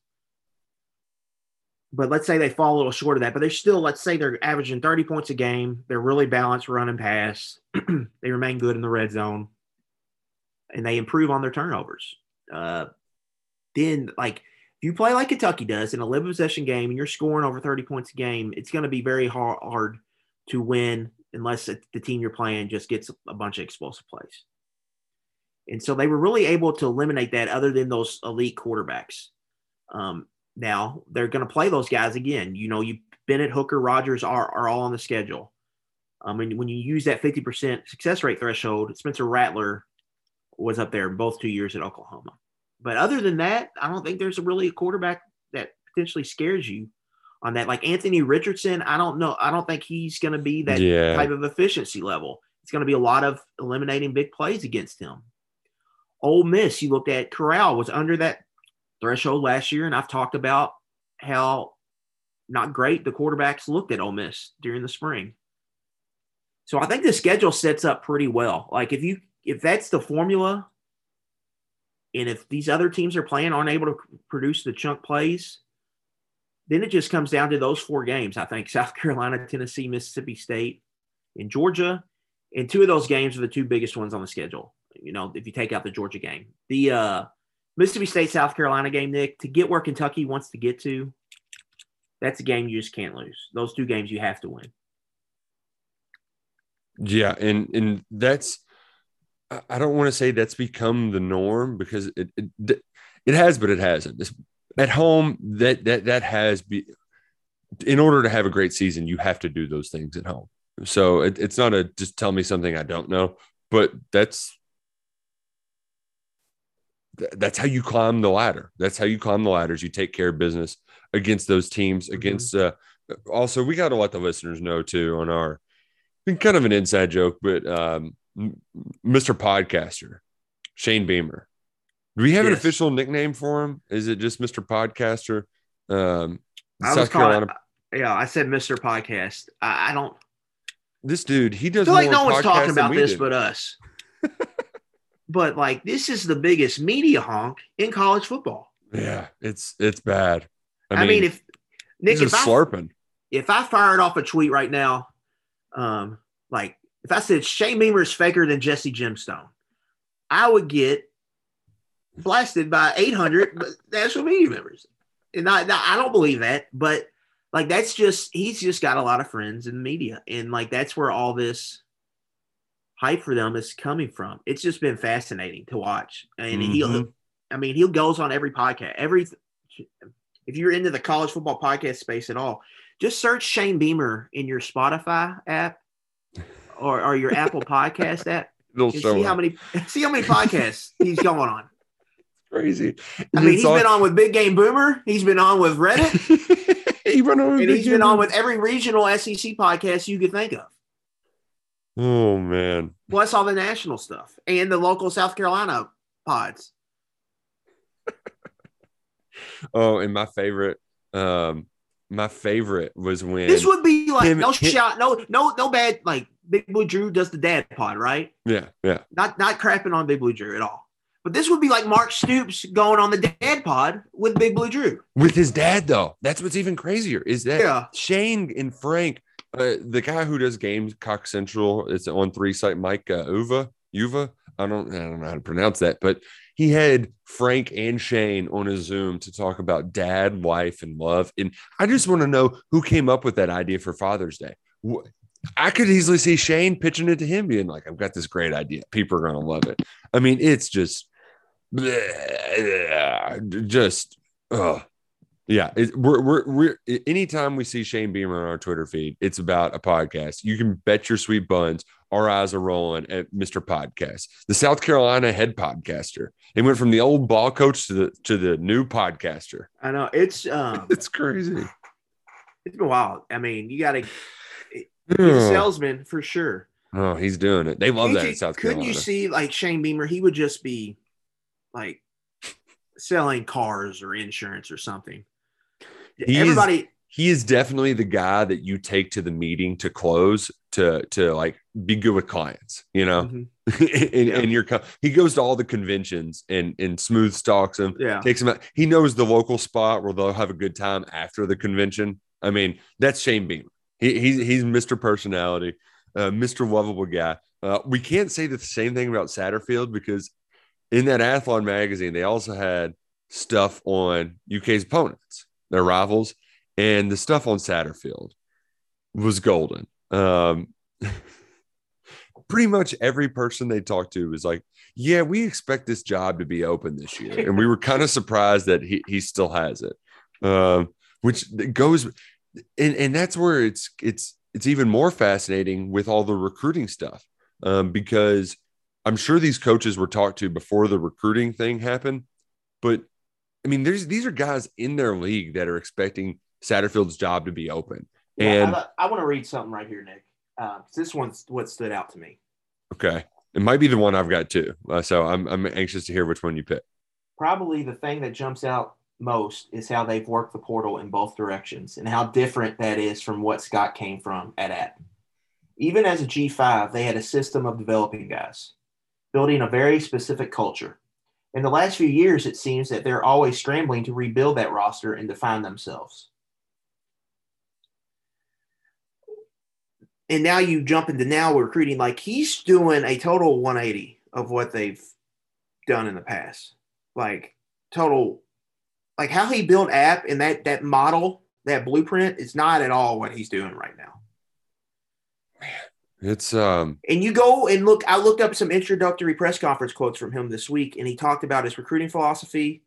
Speaker 7: But let's say they fall a little short of that, but they're still, let's say they're averaging 30 points a game. They're really balanced run and pass. (clears throat) they remain good in the red zone and they improve on their turnovers. Uh, then, like, if you play like Kentucky does in a live possession game and you're scoring over 30 points a game, it's going to be very hard, hard to win unless the team you're playing just gets a bunch of explosive plays. And so they were really able to eliminate that other than those elite quarterbacks. Um, now they're going to play those guys again. You know, you Bennett, Hooker, Rogers are, are all on the schedule. Um, mean, when you use that 50% success rate threshold, Spencer Rattler was up there both two years at Oklahoma. But other than that, I don't think there's a really a quarterback that potentially scares you on that. Like Anthony Richardson, I don't know. I don't think he's going to be that
Speaker 6: Yeah.
Speaker 7: type of efficiency level. It's going to be a lot of eliminating big plays against him. Ole Miss, you looked at Corral was under that threshold last year, and I've talked about how not great the quarterbacks looked at Ole Miss during the spring. So I think the schedule sets up pretty well. Like if you if that's the formula, and if these other teams are playing aren't able to produce the chunk plays, then it just comes down to those four games. I think (laughs) South Carolina, Tennessee, Mississippi State, and Georgia. And two of those games are the two biggest ones on the schedule. You know, if you take out the Georgia game, the uh, Mississippi State, South Carolina game, Nick, to get where Kentucky wants to get to, that's a game you just can't lose. Those two games you have to win.
Speaker 6: Yeah, and and that's I- don't want to say that's become the norm because it it, it has, but it hasn't. It's, at home, that that that has be in order to have a great season, you have to do those things at home. So it, it's not a just tell me something I don't know, but that's th- that's how you climb the ladder. That's how you climb the ladders. You take care of business against those teams. Against uh, also, we got to let the listeners know too on our kind of an inside joke, but um, Mr. Podcaster, Shane Beamer. Do we have an official nickname for him? Is it just Mr. Podcaster? Um,
Speaker 7: I was
Speaker 6: South
Speaker 7: calling,
Speaker 6: Carolina.
Speaker 7: yeah, I said Mr. Podcast. I, I don't
Speaker 6: This dude, he
Speaker 7: I
Speaker 6: does
Speaker 7: feel like no one's talking about this but us. But like this is the biggest media honk in college football.
Speaker 6: yeah, it's it's bad.
Speaker 7: I mean, if Nick, if I,
Speaker 6: slurping.
Speaker 7: if I fired off a tweet right now, um, like if I said Shane Beamer is faker than Jesse Gemstone, I would get blasted by 800 national media members. And I, I don't believe that, but like that's just he's just got a lot of friends in the media, and like that's where all this hype for them is coming from. It's just been fascinating to watch, and he'll,
Speaker 6: Mhm.
Speaker 7: I mean, he goes on every podcast, every. If you're into the college football podcast space at all, just search Shane Beamer in your Spotify app (laughs) or, or your Apple Podcast app.
Speaker 6: It'll
Speaker 7: and see how many see how many podcasts he's going on.
Speaker 6: Crazy.
Speaker 7: I mean, he's been on with Big Game Boomer. He's been on with Reddit, (laughs)
Speaker 6: he on with
Speaker 7: and he's been on with every regional SEC podcast you could think of.
Speaker 6: Oh man,
Speaker 7: Plus all the national stuff and the local South Carolina pods. (laughs)
Speaker 6: oh, and my favorite, um, my favorite was when
Speaker 7: This would be like
Speaker 6: him-
Speaker 7: no
Speaker 6: him-
Speaker 7: shot, no, no, no bad. Like Big Blue Drew does the dad pod, right?
Speaker 6: yeah, yeah.
Speaker 7: Not not crapping on Big Blue Drew at all. But this would be like Mark Stoops going on the dad pod with Big Blue Drew.
Speaker 6: with his dad though that's what's even crazier is that
Speaker 7: Yeah.
Speaker 6: shane and frank uh, the guy who does Gamecock Central it's on three site mike uh, uva uva i don't i don't know how to pronounce that but he had frank and shane on a zoom to talk about dad wife and love and i just want to know who came up with that idea for father's day I could easily see Shane pitching it to him, being like, I've got this great idea. People are going to love it. I mean, it's just, just, oh, yeah. It, we're, we're, we're, anytime we see Shane Beamer on our Twitter feed, it's about a podcast. You can bet your sweet buns. Our eyes are rolling at Mr. Podcast, the South Carolina head podcaster. He went from the old ball coach to the, to the new podcaster.
Speaker 7: I know it's um, (laughs)
Speaker 6: It's crazy.
Speaker 7: it's been wild. I mean, you got to. Salesman for sure.
Speaker 6: Oh, he's doing it. They love that
Speaker 7: Couldn't
Speaker 6: in
Speaker 7: you-
Speaker 6: South Carolina.
Speaker 7: Couldn't you see like Shane Beamer? He would just be like selling cars or insurance or something.
Speaker 6: He is- he is definitely the guy that you take to the meeting to close to to like be good with clients you know?
Speaker 7: Mhm. (laughs)
Speaker 6: and, and you're he goes to all the conventions and and smooth stalks them
Speaker 7: yeah,
Speaker 6: takes them out. He knows the local spot where they'll have a good time after the convention. I mean that's shane beamer. He, he's he's mr personality uh, mr lovable guy. Uh, we can't say the same thing about satterfield because in that athlon magazine they also had stuff on uk's opponents their rivals and the stuff on satterfield was golden. Um (laughs) pretty much every person they talked to was like yeah we expect this job to be open this year. And we were kind of surprised that he, he still has it. Um which goes and and that's where it's it's it's even more fascinating with all the recruiting stuff. Um because i'm sure these coaches were talked to before the recruiting thing happened but i mean there's these are guys in their league that are expecting satterfield's job to be open
Speaker 7: Yeah,
Speaker 6: and
Speaker 7: I, I want to read something right here, Nick. Uh, this one's what stood out to me.
Speaker 6: Okay. It might be the one I've got too. Uh, so I'm I'm anxious to hear which one you pick.
Speaker 7: Probably the thing that jumps out most is how they've worked the portal in both directions and how different that is from what Scott came from at App. Even as a G5, they had a system of developing guys, building a very specific culture. In the last few years, it seems that they're always scrambling to rebuild that roster and define themselves. And now you jump into now recruiting, like he's doing a total 180 of what they've done in the past. Like total, like how he built app and that that model, that blueprint is not at all what he's doing right now.
Speaker 6: It's um
Speaker 7: And you go and look, I looked up some introductory press conference quotes from him this week, and he talked about his recruiting philosophy.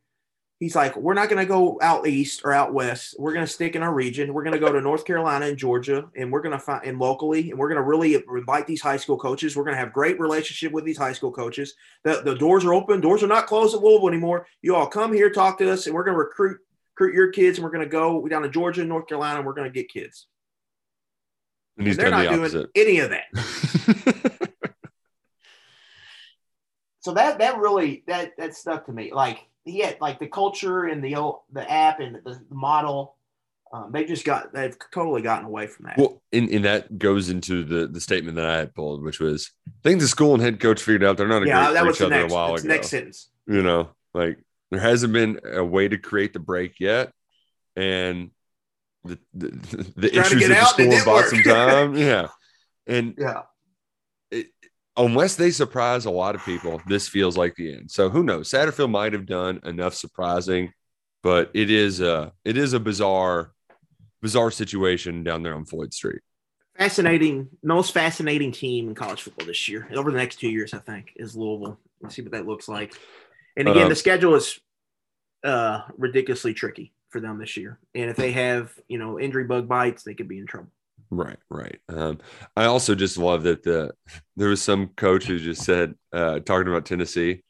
Speaker 7: He's like, We're not going to go out east or out west. We're going to stick in our region. We're going to go to North Carolina and Georgia, and we're going to find and locally, and we're going to really invite these high school coaches. We're going to have great relationship with these high school coaches. The, the doors are open. Doors are not closed at Louisville anymore. You all come here, talk to us, and we're going to recruit recruit your kids, and we're going to go down to Georgia and North Carolina, and we're going to get kids.
Speaker 6: And he's
Speaker 7: And they're not
Speaker 6: the
Speaker 7: doing any of that. (laughs) so that that really that that stuck to me. Like he had like the culture and the old- the app and the, the model. Um, they just got they've totally gotten away from that.
Speaker 6: Well, and, and that goes into the the statement that I had pulled, which was things think the school and head coach figured out they're not a
Speaker 7: yeah,
Speaker 6: great
Speaker 7: that
Speaker 6: for
Speaker 7: was
Speaker 6: each
Speaker 7: the
Speaker 6: other
Speaker 7: next,
Speaker 6: a while ago.
Speaker 7: next sentence.
Speaker 6: You know, like there hasn't been a way to create the break yet, and the the, the issues of the
Speaker 7: out, and it
Speaker 6: school bought some time. yeah, (laughs) and
Speaker 7: Yeah,
Speaker 6: unless they surprise a lot of people, this feels like the end. So who knows? Satterfield might have done enough surprising, but it is a it is a bizarre, bizarre situation down there on Floyd Street.
Speaker 7: fascinating, most fascinating team in college football this year. Over the next two years, I think, is Louisville. Let's see what that looks like. And again,
Speaker 6: Uh,
Speaker 7: the schedule is uh, ridiculously tricky for them this year. And if they have, you know, injury bug bites, they could be in trouble.
Speaker 6: Right, right. Um, I also just love that the (laughs) there was some coach who just said uh, talking about Tennessee,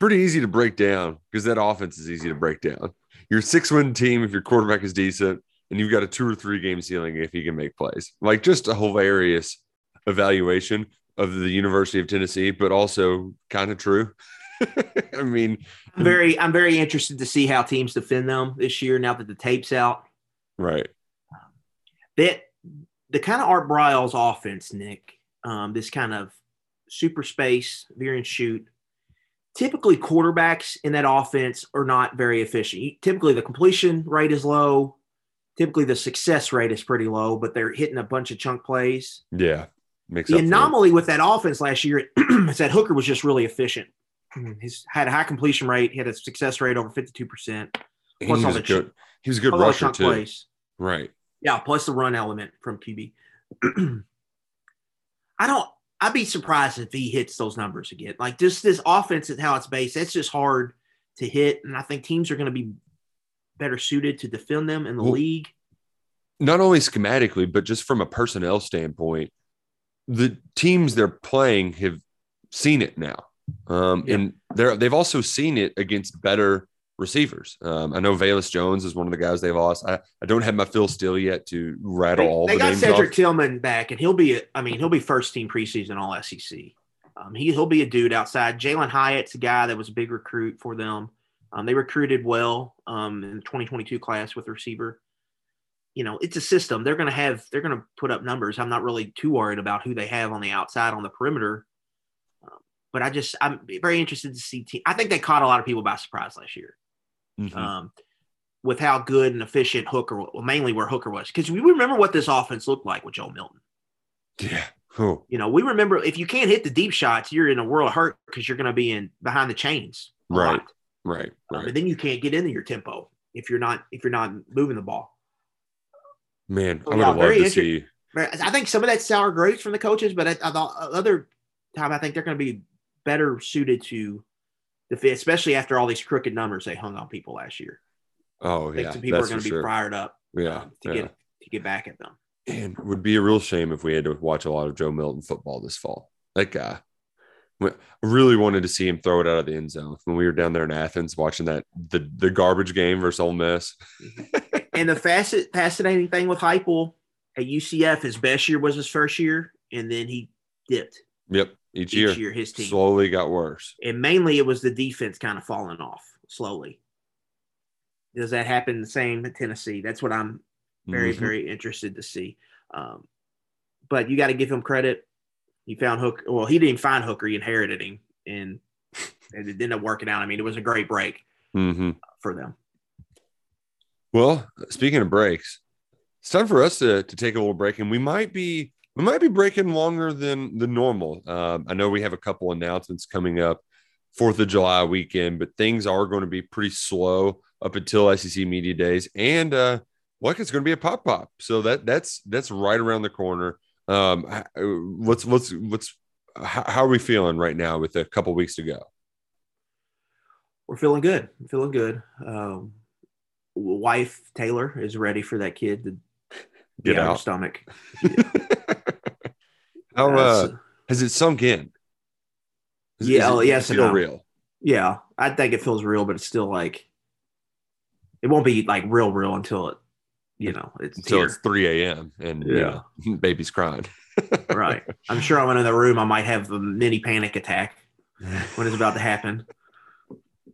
Speaker 6: pretty easy to break down because that offense is easy to break down. You're a six win team if your quarterback is decent, and you've got a two or three game ceiling if he can make plays. Like just a hilarious evaluation of the University of Tennessee, but also kind of true. (laughs) I mean,
Speaker 7: I'm very I'm very interested to see how teams defend them this year now that the tape's out.
Speaker 6: right.
Speaker 7: That the kind of Art Briles offense, Nick, um, this kind of super space, veer and shoot. Typically, quarterbacks in that offense are not very efficient. Typically, the completion rate is low. Typically, the success rate is pretty low, but they're hitting a bunch of chunk plays.
Speaker 6: Yeah. Makes
Speaker 7: The
Speaker 6: up for it.
Speaker 7: anomaly with that offense last year (clears throat) is that Hooker was just really efficient. Mm-hmm. He's had a high completion rate. He had a success rate over 52%.
Speaker 6: And
Speaker 7: Plus all the
Speaker 6: a good.
Speaker 7: ch-
Speaker 6: He was a good
Speaker 7: plus all the
Speaker 6: rusher too.
Speaker 7: plays.
Speaker 6: Right.
Speaker 7: Yeah, plus the run element from QB. (clears throat) I don't. I'd be surprised if he hits those numbers again. Like just this offense and how it's based, that's just hard to hit. And I think teams are going to be better suited to defend them in the
Speaker 6: Well,
Speaker 7: league.
Speaker 6: Not only schematically, but just from a personnel standpoint, the teams they're playing have seen it now, um,
Speaker 7: Yeah.
Speaker 6: and they're they've also seen it against better receivers. Um, I know Velus Jones is one of the guys they've lost. I, I don't have my Phil Steele yet to rattle
Speaker 7: They,
Speaker 6: all
Speaker 7: they
Speaker 6: the
Speaker 7: got Cedric
Speaker 6: off.
Speaker 7: Tillman back, and he'll be. I mean, he'll be first team preseason All SEC. Um, he he'll be a dude outside. Jalin Hyatt's a guy that was a big recruit for them. Um, they recruited well um, in the 2022 class with receiver. You know, it's a system. They're going to have. They're going to put up numbers. I'm not really too worried about who they have on the outside on the perimeter. Um, but I just I'm very interested to see. Te- I think they caught a lot of people by surprise last year
Speaker 6: Mhm.
Speaker 7: um, with how good and efficient Hooker, well, mainly where Hooker was, because we remember what this offense looked like with Joe Milton.
Speaker 6: yeah. Oh,
Speaker 7: You know, we remember if you can't hit the deep shots, you're in a world of hurt because you're going to be in behind the chains,
Speaker 6: Right.
Speaker 7: lot.
Speaker 6: right.
Speaker 7: Um,
Speaker 6: Right.
Speaker 7: and then you can't get into your tempo if you're not if you're not moving the ball.
Speaker 6: Man,
Speaker 7: Oh,
Speaker 6: I would
Speaker 7: yeah,
Speaker 6: loved to see.
Speaker 7: I think some of that's sour grapes from the coaches, but I, I thought other time I think they're going to be better suited to defend, especially after all these crooked numbers they hung on people last year.
Speaker 6: Oh
Speaker 7: I think
Speaker 6: yeah,
Speaker 7: some people are going to be
Speaker 6: sure.
Speaker 7: fired up
Speaker 6: Yeah,
Speaker 7: um, to
Speaker 6: yeah.
Speaker 7: get to get back at them.
Speaker 6: And it would be a real shame if we had to watch a lot of Joe Milton football this fall. That guy. I really wanted to see him throw it out of the end zone when we were down there in Athens watching that the the garbage game versus Ole Miss.
Speaker 7: And the facet, fascinating thing with Heupel at UCF, his best year was his first year, and then he dipped
Speaker 6: Yep, each,
Speaker 7: each
Speaker 6: year,
Speaker 7: year. His team,
Speaker 6: slowly got worse.
Speaker 7: and mainly it was the defense kind of falling off slowly. Does that happen the same at Tennessee? That's what I'm very
Speaker 6: Mhm.
Speaker 7: very interested to see. Um, but you got to give him credit. He found Hooker. Well, he didn't find Hooker; he inherited him, and it ended up working out. I mean, it was a great break
Speaker 6: Mhm.
Speaker 7: for them.
Speaker 6: Well, speaking of breaks, it's time for us to, to take a little break, and we might be we might be breaking longer than the normal. Um, I know we have a couple announcements coming up, Fourth of July weekend, but things are going to be pretty slow up until SEC Media Days, and uh, like it's going to be a pop pop. So that that's that's right around the corner. Um, what's what's what's how, how are we feeling right now with a couple weeks to go?
Speaker 7: We're feeling good. Feeling good. Um, wife Taylor is ready for that kid to
Speaker 6: Get
Speaker 7: her
Speaker 6: out.
Speaker 7: stomach. (laughs)
Speaker 6: How
Speaker 7: Uh,
Speaker 6: has it sunk in? Is-
Speaker 7: Yeah,
Speaker 6: is
Speaker 7: oh,
Speaker 6: it
Speaker 7: yes
Speaker 6: feel
Speaker 7: no.
Speaker 6: real.
Speaker 7: yeah, I think it feels real, but it's still like it won't be like real, real until it, you know, it's
Speaker 6: until
Speaker 7: here.
Speaker 6: it's 3 a.m. and you
Speaker 7: Yeah.
Speaker 6: know, (laughs) baby's crying. (laughs)
Speaker 7: right. I'm sure I went in the room. I might have a mini panic attack when it's about to happen.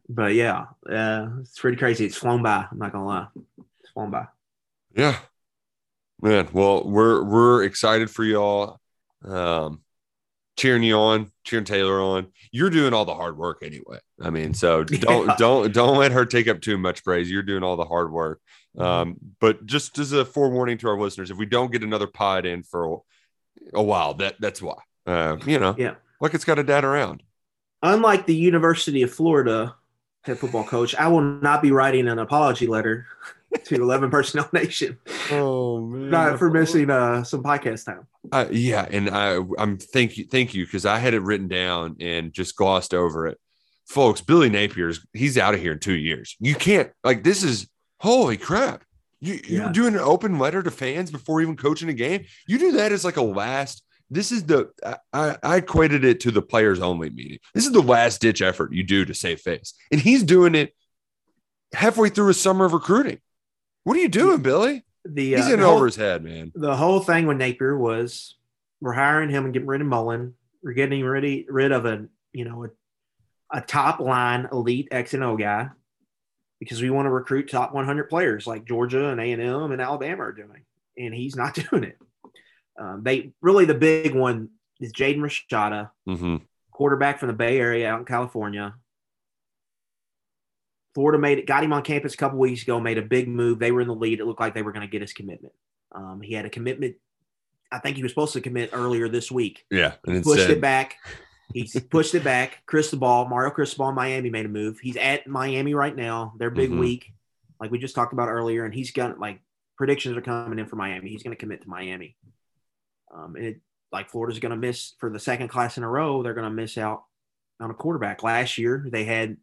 Speaker 7: But yeah, uh, it's pretty crazy. It's flown by. I'm not gonna lie. It's flown by.
Speaker 6: Yeah. Man, well, we're we're excited for y'all. Um cheering you on, cheering Taylor on. You're doing all the hard work anyway. I mean, so (laughs) don't
Speaker 7: Yeah.
Speaker 6: don't don't let her take up too much praise. You're doing all the hard work.
Speaker 7: Mm-hmm.
Speaker 6: Um, but just as a forewarning to our listeners, if we don't get another pod in for a, a while, that that's why. Uh, you know,
Speaker 7: Yeah.
Speaker 6: like it's got a dad around.
Speaker 7: Unlike the University of Florida head football coach, I will not be writing an apology letter (laughs) to 11 Personnel (laughs) Nation
Speaker 6: Oh man.
Speaker 7: not for missing uh, some podcast time.
Speaker 6: Uh, yeah, and I I'm thank you thank you because I had it written down and just glossed over it. Folks, Billy Napier's he's out of here in two years. You can't like this is holy crap. You you're
Speaker 7: Yeah.
Speaker 6: doing an open letter to fans before even coaching a game. You do that as like a last. This is the I- I, I equated it to the players only meeting. This is the last ditch effort you do to save face, and he's doing it halfway through a summer of recruiting. What are you doing, Billy?
Speaker 7: The,
Speaker 6: He's
Speaker 7: uh,
Speaker 6: in over his head, man.
Speaker 7: the whole thing with Napier was we're hiring him and getting rid of Mullen. We're getting rid rid of a you know a a top line elite X and O guy because we want to recruit top 100 players like Georgia and A&M and Alabama are doing, and he's not (laughs) doing it. Um, they really the big one is Jaden Rashada,
Speaker 6: Mm-hmm.
Speaker 7: quarterback from the Bay Area out in California. Florida made it, got him on campus a couple weeks ago, made a big move. They were in the lead. It looked like they were going to get his commitment. Um, he had a commitment. I think he was supposed to commit earlier this week.
Speaker 6: Yeah, and
Speaker 7: Pushed
Speaker 6: instead,
Speaker 7: it back. He (laughs) pushed it back. Cristobal, Mario Cristobal in Miami made a move. He's at Miami right now. Their big
Speaker 6: Mhm.
Speaker 7: week, like we just talked about earlier, and he's got like predictions are coming in for Miami. He's going to commit to Miami. Um, and it, like Florida's going to miss for the second class in a row. They're going to miss out on a quarterback. Last year they had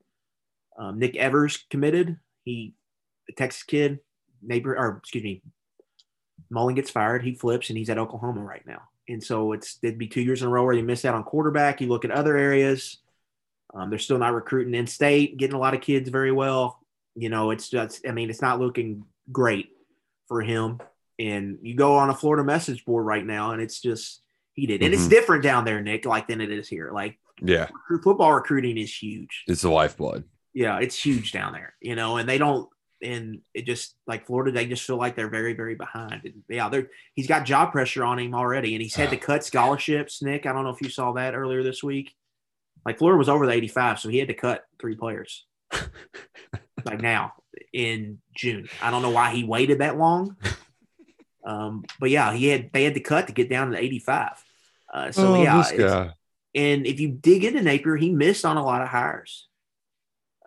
Speaker 7: um, Nick Evers committed. He, a Texas kid, neighbor or excuse me, Mullen gets fired. He flips and he's at Oklahoma right now. And so it's it'd be two years in a row where they miss out on quarterback. You look at other areas, um, they're still not recruiting in state, getting a lot of kids very well. You know, it's just I mean, it's not looking great for him. And you go on a Florida message board right now, and it's just heated. And it's
Speaker 6: Mhm.
Speaker 7: different down there, Nick, like than it is here. Like
Speaker 6: yeah,
Speaker 7: football recruiting is huge.
Speaker 6: it's the lifeblood.
Speaker 7: Yeah, it's huge down there, you know, and they don't, and it just like Florida, they just feel like they're very, very behind. And yeah, they're he's got job pressure on him already, and he's had to cut scholarships. Nick, I don't know if you saw that earlier this week. Like Florida was over the 85, so he had to cut three players. (laughs) like now in June, I don't know why he waited that long. Um, but yeah, he had they had to cut to get down to 85. Uh, so
Speaker 6: oh,
Speaker 7: yeah,
Speaker 6: this guy.
Speaker 7: and if you dig into Napier, he missed on a lot of hires.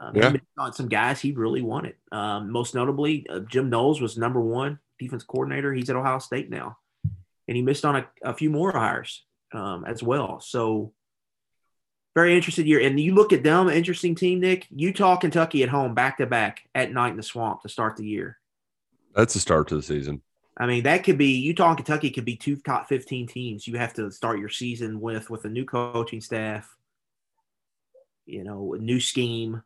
Speaker 7: Um,
Speaker 6: Yeah.
Speaker 7: On some guys he really wanted. Um, most notably, uh, Jim Knowles was number one defense coordinator. He's at Ohio State now, and he missed on a, a few more hires um, as well. So, very interested year. And you look at them, interesting team, Nick. Utah, Kentucky at home, back to back at night in the swamp to start the year.
Speaker 6: That's the start to the season.
Speaker 7: I mean, that could be Utah and Kentucky could be two top 15 teams you have to start your season with with a new coaching staff, you know, a new scheme,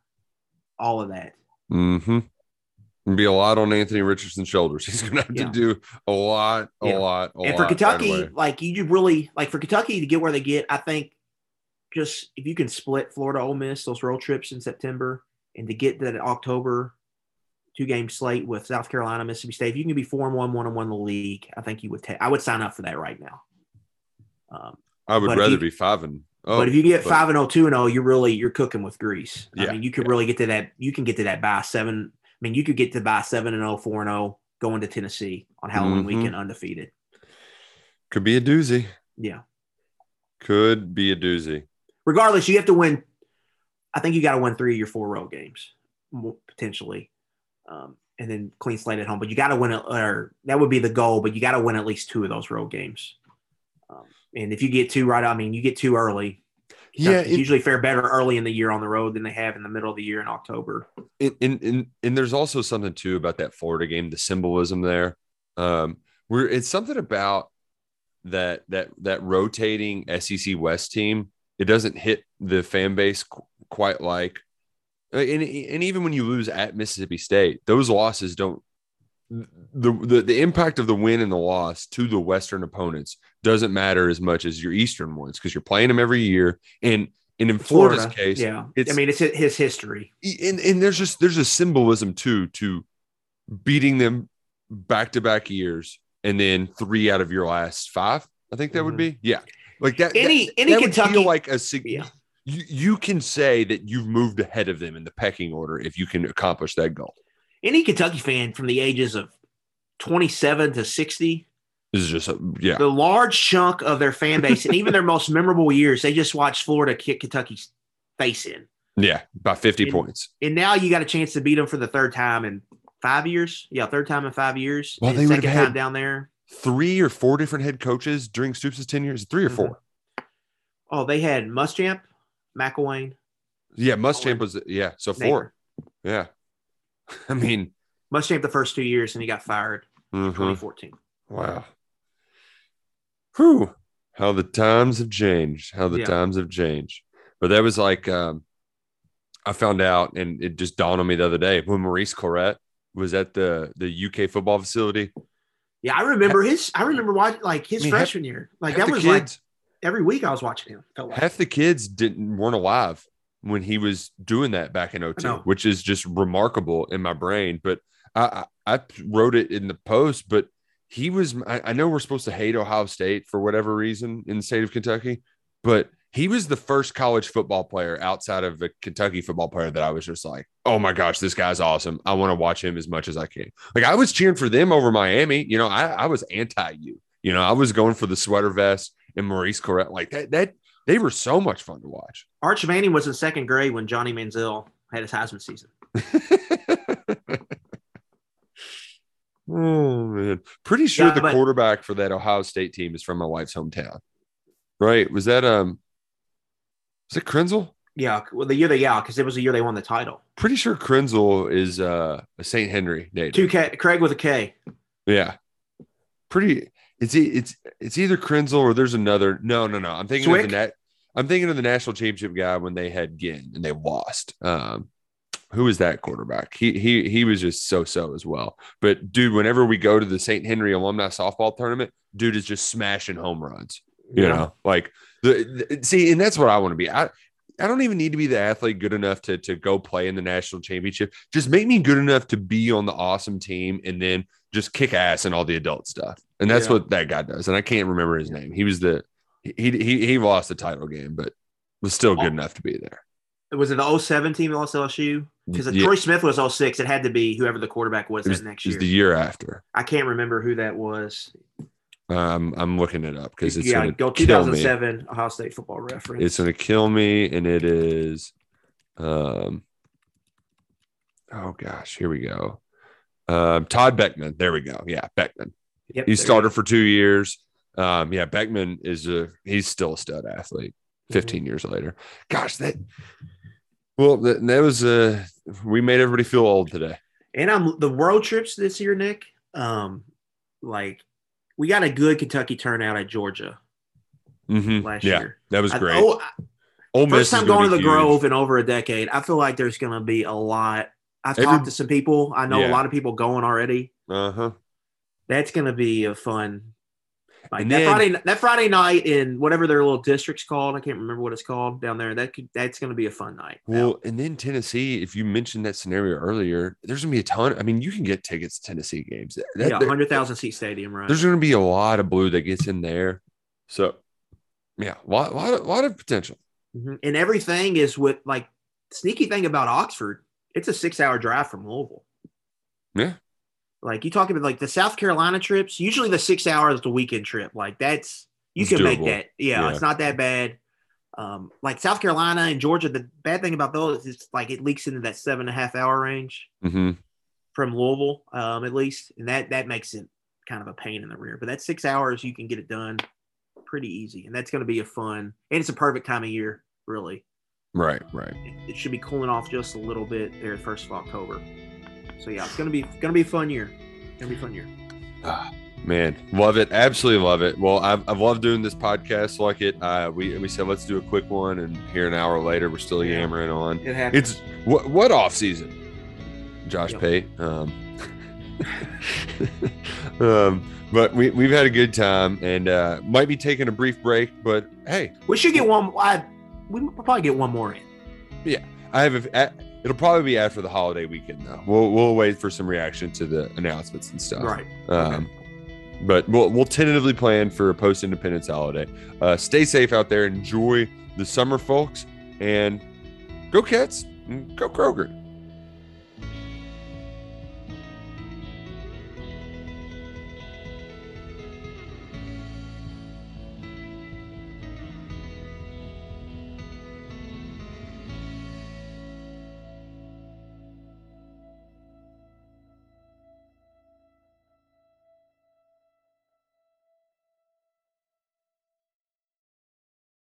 Speaker 7: all of that.
Speaker 6: Mm-hmm. Be a lot on Anthony Richardson's shoulders. (laughs) He's going to have
Speaker 7: Yeah.
Speaker 6: to do a lot, a
Speaker 7: Yeah.
Speaker 6: lot, a
Speaker 7: and for
Speaker 6: lot right
Speaker 7: Kentucky,
Speaker 6: away.
Speaker 7: like you really like for Kentucky to get where they get, I think just if you can split Florida Ole Miss those road trips in September and to get that October two game slate with South Carolina, Mississippi State, if you can be four and one, one and one in the league, I think you would take I would sign up for that right now. Um,
Speaker 6: I would rather
Speaker 7: you-
Speaker 6: be five and. Oh,
Speaker 7: but if you get
Speaker 6: but-
Speaker 7: five and oh, two and oh, you're really you're cooking with grease.
Speaker 6: Yeah,
Speaker 7: I mean, you could really get to that. You can get to that by seven. I mean, you could get to by seven and oh, four and oh, going to Tennessee on Halloween
Speaker 6: Mhm.
Speaker 7: weekend undefeated.
Speaker 6: could be a doozy.
Speaker 7: Yeah.
Speaker 6: Could be a doozy.
Speaker 7: Regardless, you have to win. I think you got to win three of your four road games, potentially, um, and then clean slate at home. But you got to win, it, or that would be the goal. But you got to win at least two of those road games. Um, and if you get two right, I mean, you get two early.
Speaker 6: Yeah,
Speaker 7: Kentucky's
Speaker 6: it-
Speaker 7: usually fare better early in the year on the road than they have in the middle of the year in October.
Speaker 6: and, and, and, and there's also something too about that Florida game, the symbolism there. Um, where it's something about that that that rotating SEC West team. It doesn't hit the fan base qu- quite like, and, and even when you lose at Mississippi State, those losses don't. The, the the impact of the win and the loss to the Western opponents doesn't matter as much as your Eastern ones because you're playing them every year. And, and in Florida's
Speaker 7: Florida,
Speaker 6: case,
Speaker 7: yeah. I mean, it's his history.
Speaker 6: and, and there's just there's a symbolism too to beating them back to back years and then three out of your last five. I think that would be yeah, like that.
Speaker 7: Mm-hmm. Any-
Speaker 6: that,
Speaker 7: any
Speaker 6: that would feel like a
Speaker 7: Yeah.
Speaker 6: You you can say that you've moved ahead of them in the pecking order if you can accomplish that goal.
Speaker 7: Any Kentucky fan from the ages of 27 to 60,
Speaker 6: This is just a, yeah.
Speaker 7: the large chunk of their fan base and even their most memorable years, they just watched Florida kick Kentucky's face in.
Speaker 6: Yeah, by 50
Speaker 7: And-
Speaker 6: points.
Speaker 7: And now you got a chance to beat them for the third time in five years. Yeah, third time in five years.
Speaker 6: Well, they would
Speaker 7: second time down there.
Speaker 6: Three or four different head coaches during Stoops' tenure. Is three or 4
Speaker 7: Oh, they had Muschamp, McElwain,
Speaker 6: Yeah, Muschamp was yeah, so four. Yeah. (laughs) I mean,
Speaker 7: Muschamp the first two years, and he got fired in
Speaker 6: mhm.
Speaker 7: 2014.
Speaker 6: Wow. Whew. How the times have changed. How the
Speaker 7: Yeah.
Speaker 6: times have changed. But that was like um, I found out, and it just dawned on me the other day when Maurice Clarett was at the the UK football facility.
Speaker 7: Yeah, I remember his. I remember watching like his
Speaker 6: I mean, half-
Speaker 7: freshman year. Like that was like every week I was watching him. Felt like.
Speaker 6: Half the kids didn't weren't alive when he was doing that back in 02, which is just remarkable in my brain. But I, I, I wrote it in the post, but he was, I, I know we're supposed to hate Ohio State for whatever reason in the state of Kentucky, but he was the first college football player outside of a Kentucky football player that I was just like, oh my gosh, this guy's awesome. I want to watch him as much as I can. Like I was cheering for them over Miami. You know, I, I was anti you. You know, I was going for the sweater vest and Maurice Clarett. Like that, that they were so much fun to watch.
Speaker 7: Arch Manning was in second grade when Johnny Manziel had his Heisman season. (laughs)
Speaker 6: Oh man, pretty sure
Speaker 7: Yeah,
Speaker 6: the
Speaker 7: but-
Speaker 6: quarterback for that Ohio State team is from my wife's hometown. Right? Was that um? Was it Krenzel?
Speaker 7: Yeah, well, the year they yeah, because it was the year they won the title.
Speaker 6: Pretty sure Krenzel is uh a St. Henry native.
Speaker 7: Two K, Craig with a K.
Speaker 6: Yeah, pretty. It's it's it's either Krenzel or there's another. No, no, no. I'm thinking of the net. I'm thinking of the national championship guy when they had Ginn and they lost. Um, who was that quarterback? He he he was just so so as well. But dude, whenever we go to the St. Henry alumni softball tournament, dude is just smashing home runs. You
Speaker 7: Yeah.
Speaker 6: know, like the, the see, and that's what I want to be. I I don't even need to be the athlete good enough to to go play in the national championship. Just make me good enough to be on the awesome team, and then just kick ass and all the adult stuff. And that's
Speaker 7: Yeah.
Speaker 6: what that guy does. And I can't remember his name. He was the he he he lost the title game, but was still good
Speaker 7: Oh.
Speaker 6: enough to be there.
Speaker 7: Was it the 07 team that lost LSU? Because
Speaker 6: Yeah.
Speaker 7: Troy Smith was 06. It had to be whoever the quarterback was,
Speaker 6: was,
Speaker 7: that next year.
Speaker 6: the year after.
Speaker 7: I can't remember who that was.
Speaker 6: Um, I'm looking it up because it's
Speaker 7: yeah,
Speaker 6: gonna
Speaker 7: go
Speaker 6: kill me.
Speaker 7: 2007 Ohio State football reference.
Speaker 6: It's gonna kill me, and it is. Um. Oh gosh, here we go. Um, Todd Boeckman. There we go. Yeah, Boeckman.
Speaker 7: Yep,
Speaker 6: he started for two years. Um, yeah, Boeckman is a he's still a stud athlete.
Speaker 7: Mm-hmm.
Speaker 6: 15 years later. Gosh, that well, that, was uh we made everybody feel old today.
Speaker 7: And I'm the world trips this year, Nick. Um, like we got a good Kentucky turnout at Georgia
Speaker 6: mm-hmm.
Speaker 7: last
Speaker 6: yeah,
Speaker 7: year.
Speaker 6: that was
Speaker 7: I-
Speaker 6: great.
Speaker 7: oh,
Speaker 6: Ole Miss
Speaker 7: first time going to the
Speaker 6: huge.
Speaker 7: Grove in over a decade. I feel like there's going to be a lot. I've
Speaker 6: Every-
Speaker 7: talked to some people. I know
Speaker 6: Yeah.
Speaker 7: a lot of people going already.
Speaker 6: Uh-huh.
Speaker 7: That's going to be a fun. Like that
Speaker 6: then-
Speaker 7: Friday, that Friday night in whatever their little district's called. I can't remember what it's called down there. That could, that's going to be a fun night.
Speaker 6: Well, and then Tennessee, if you mentioned that scenario earlier, there's gonna be a ton. I mean, you can get tickets to Tennessee games. That-
Speaker 7: yeah, hundred thousand seat stadium, right?
Speaker 6: there's gonna be a lot of blue that gets in there. So yeah, a lot, lot, of, lot of potential.
Speaker 7: Mhm. And everything is with like sneaky thing about Oxford. It's a six hour drive from Louisville.
Speaker 6: Yeah.
Speaker 7: Like you talk about like the South Carolina trips, usually the six hours the weekend trip. Like that's you
Speaker 6: It's
Speaker 7: can make that. Yeah,
Speaker 6: Yeah.
Speaker 7: it's not that bad. Um, like South Carolina and Georgia, the bad thing about those is like it leaks into that seven and a half hour range
Speaker 6: hmm
Speaker 7: from Louisville, um, at least, and that that makes it kind of a pain in the rear. But that six hours, you can get it done pretty easy, and that's going to be a fun. And it's a perfect time of year, really.
Speaker 6: Right, right.
Speaker 7: It, it should be cooling off just a little bit there, the first of October. So yeah, it's gonna be gonna be a fun year. Gonna be a fun year.
Speaker 6: Ah, Man, love it. Absolutely love it. Well, I've, I've loved doing this podcast like it. Uh, we, we said, let's do a quick one. And here an hour later, we're still
Speaker 7: Yeah.
Speaker 6: yammering on.
Speaker 7: It happens.
Speaker 6: It's what, what off season? Josh
Speaker 7: Yep.
Speaker 6: Pate. Um, (laughs) um, but we, we've had a good time and uh, might be taking a brief break, but hey,
Speaker 7: We should get one. I, we probably get one more in. Yeah.
Speaker 6: I have a- it'll probably be after the holiday weekend though. We'll, we'll wait for some reaction to the announcements and stuff.
Speaker 7: Right.
Speaker 6: Um, But we'll, we'll tentatively plan for a post Independence holiday. Uh, stay safe out there. Enjoy the summer, folks, and go Cats and go Kroger.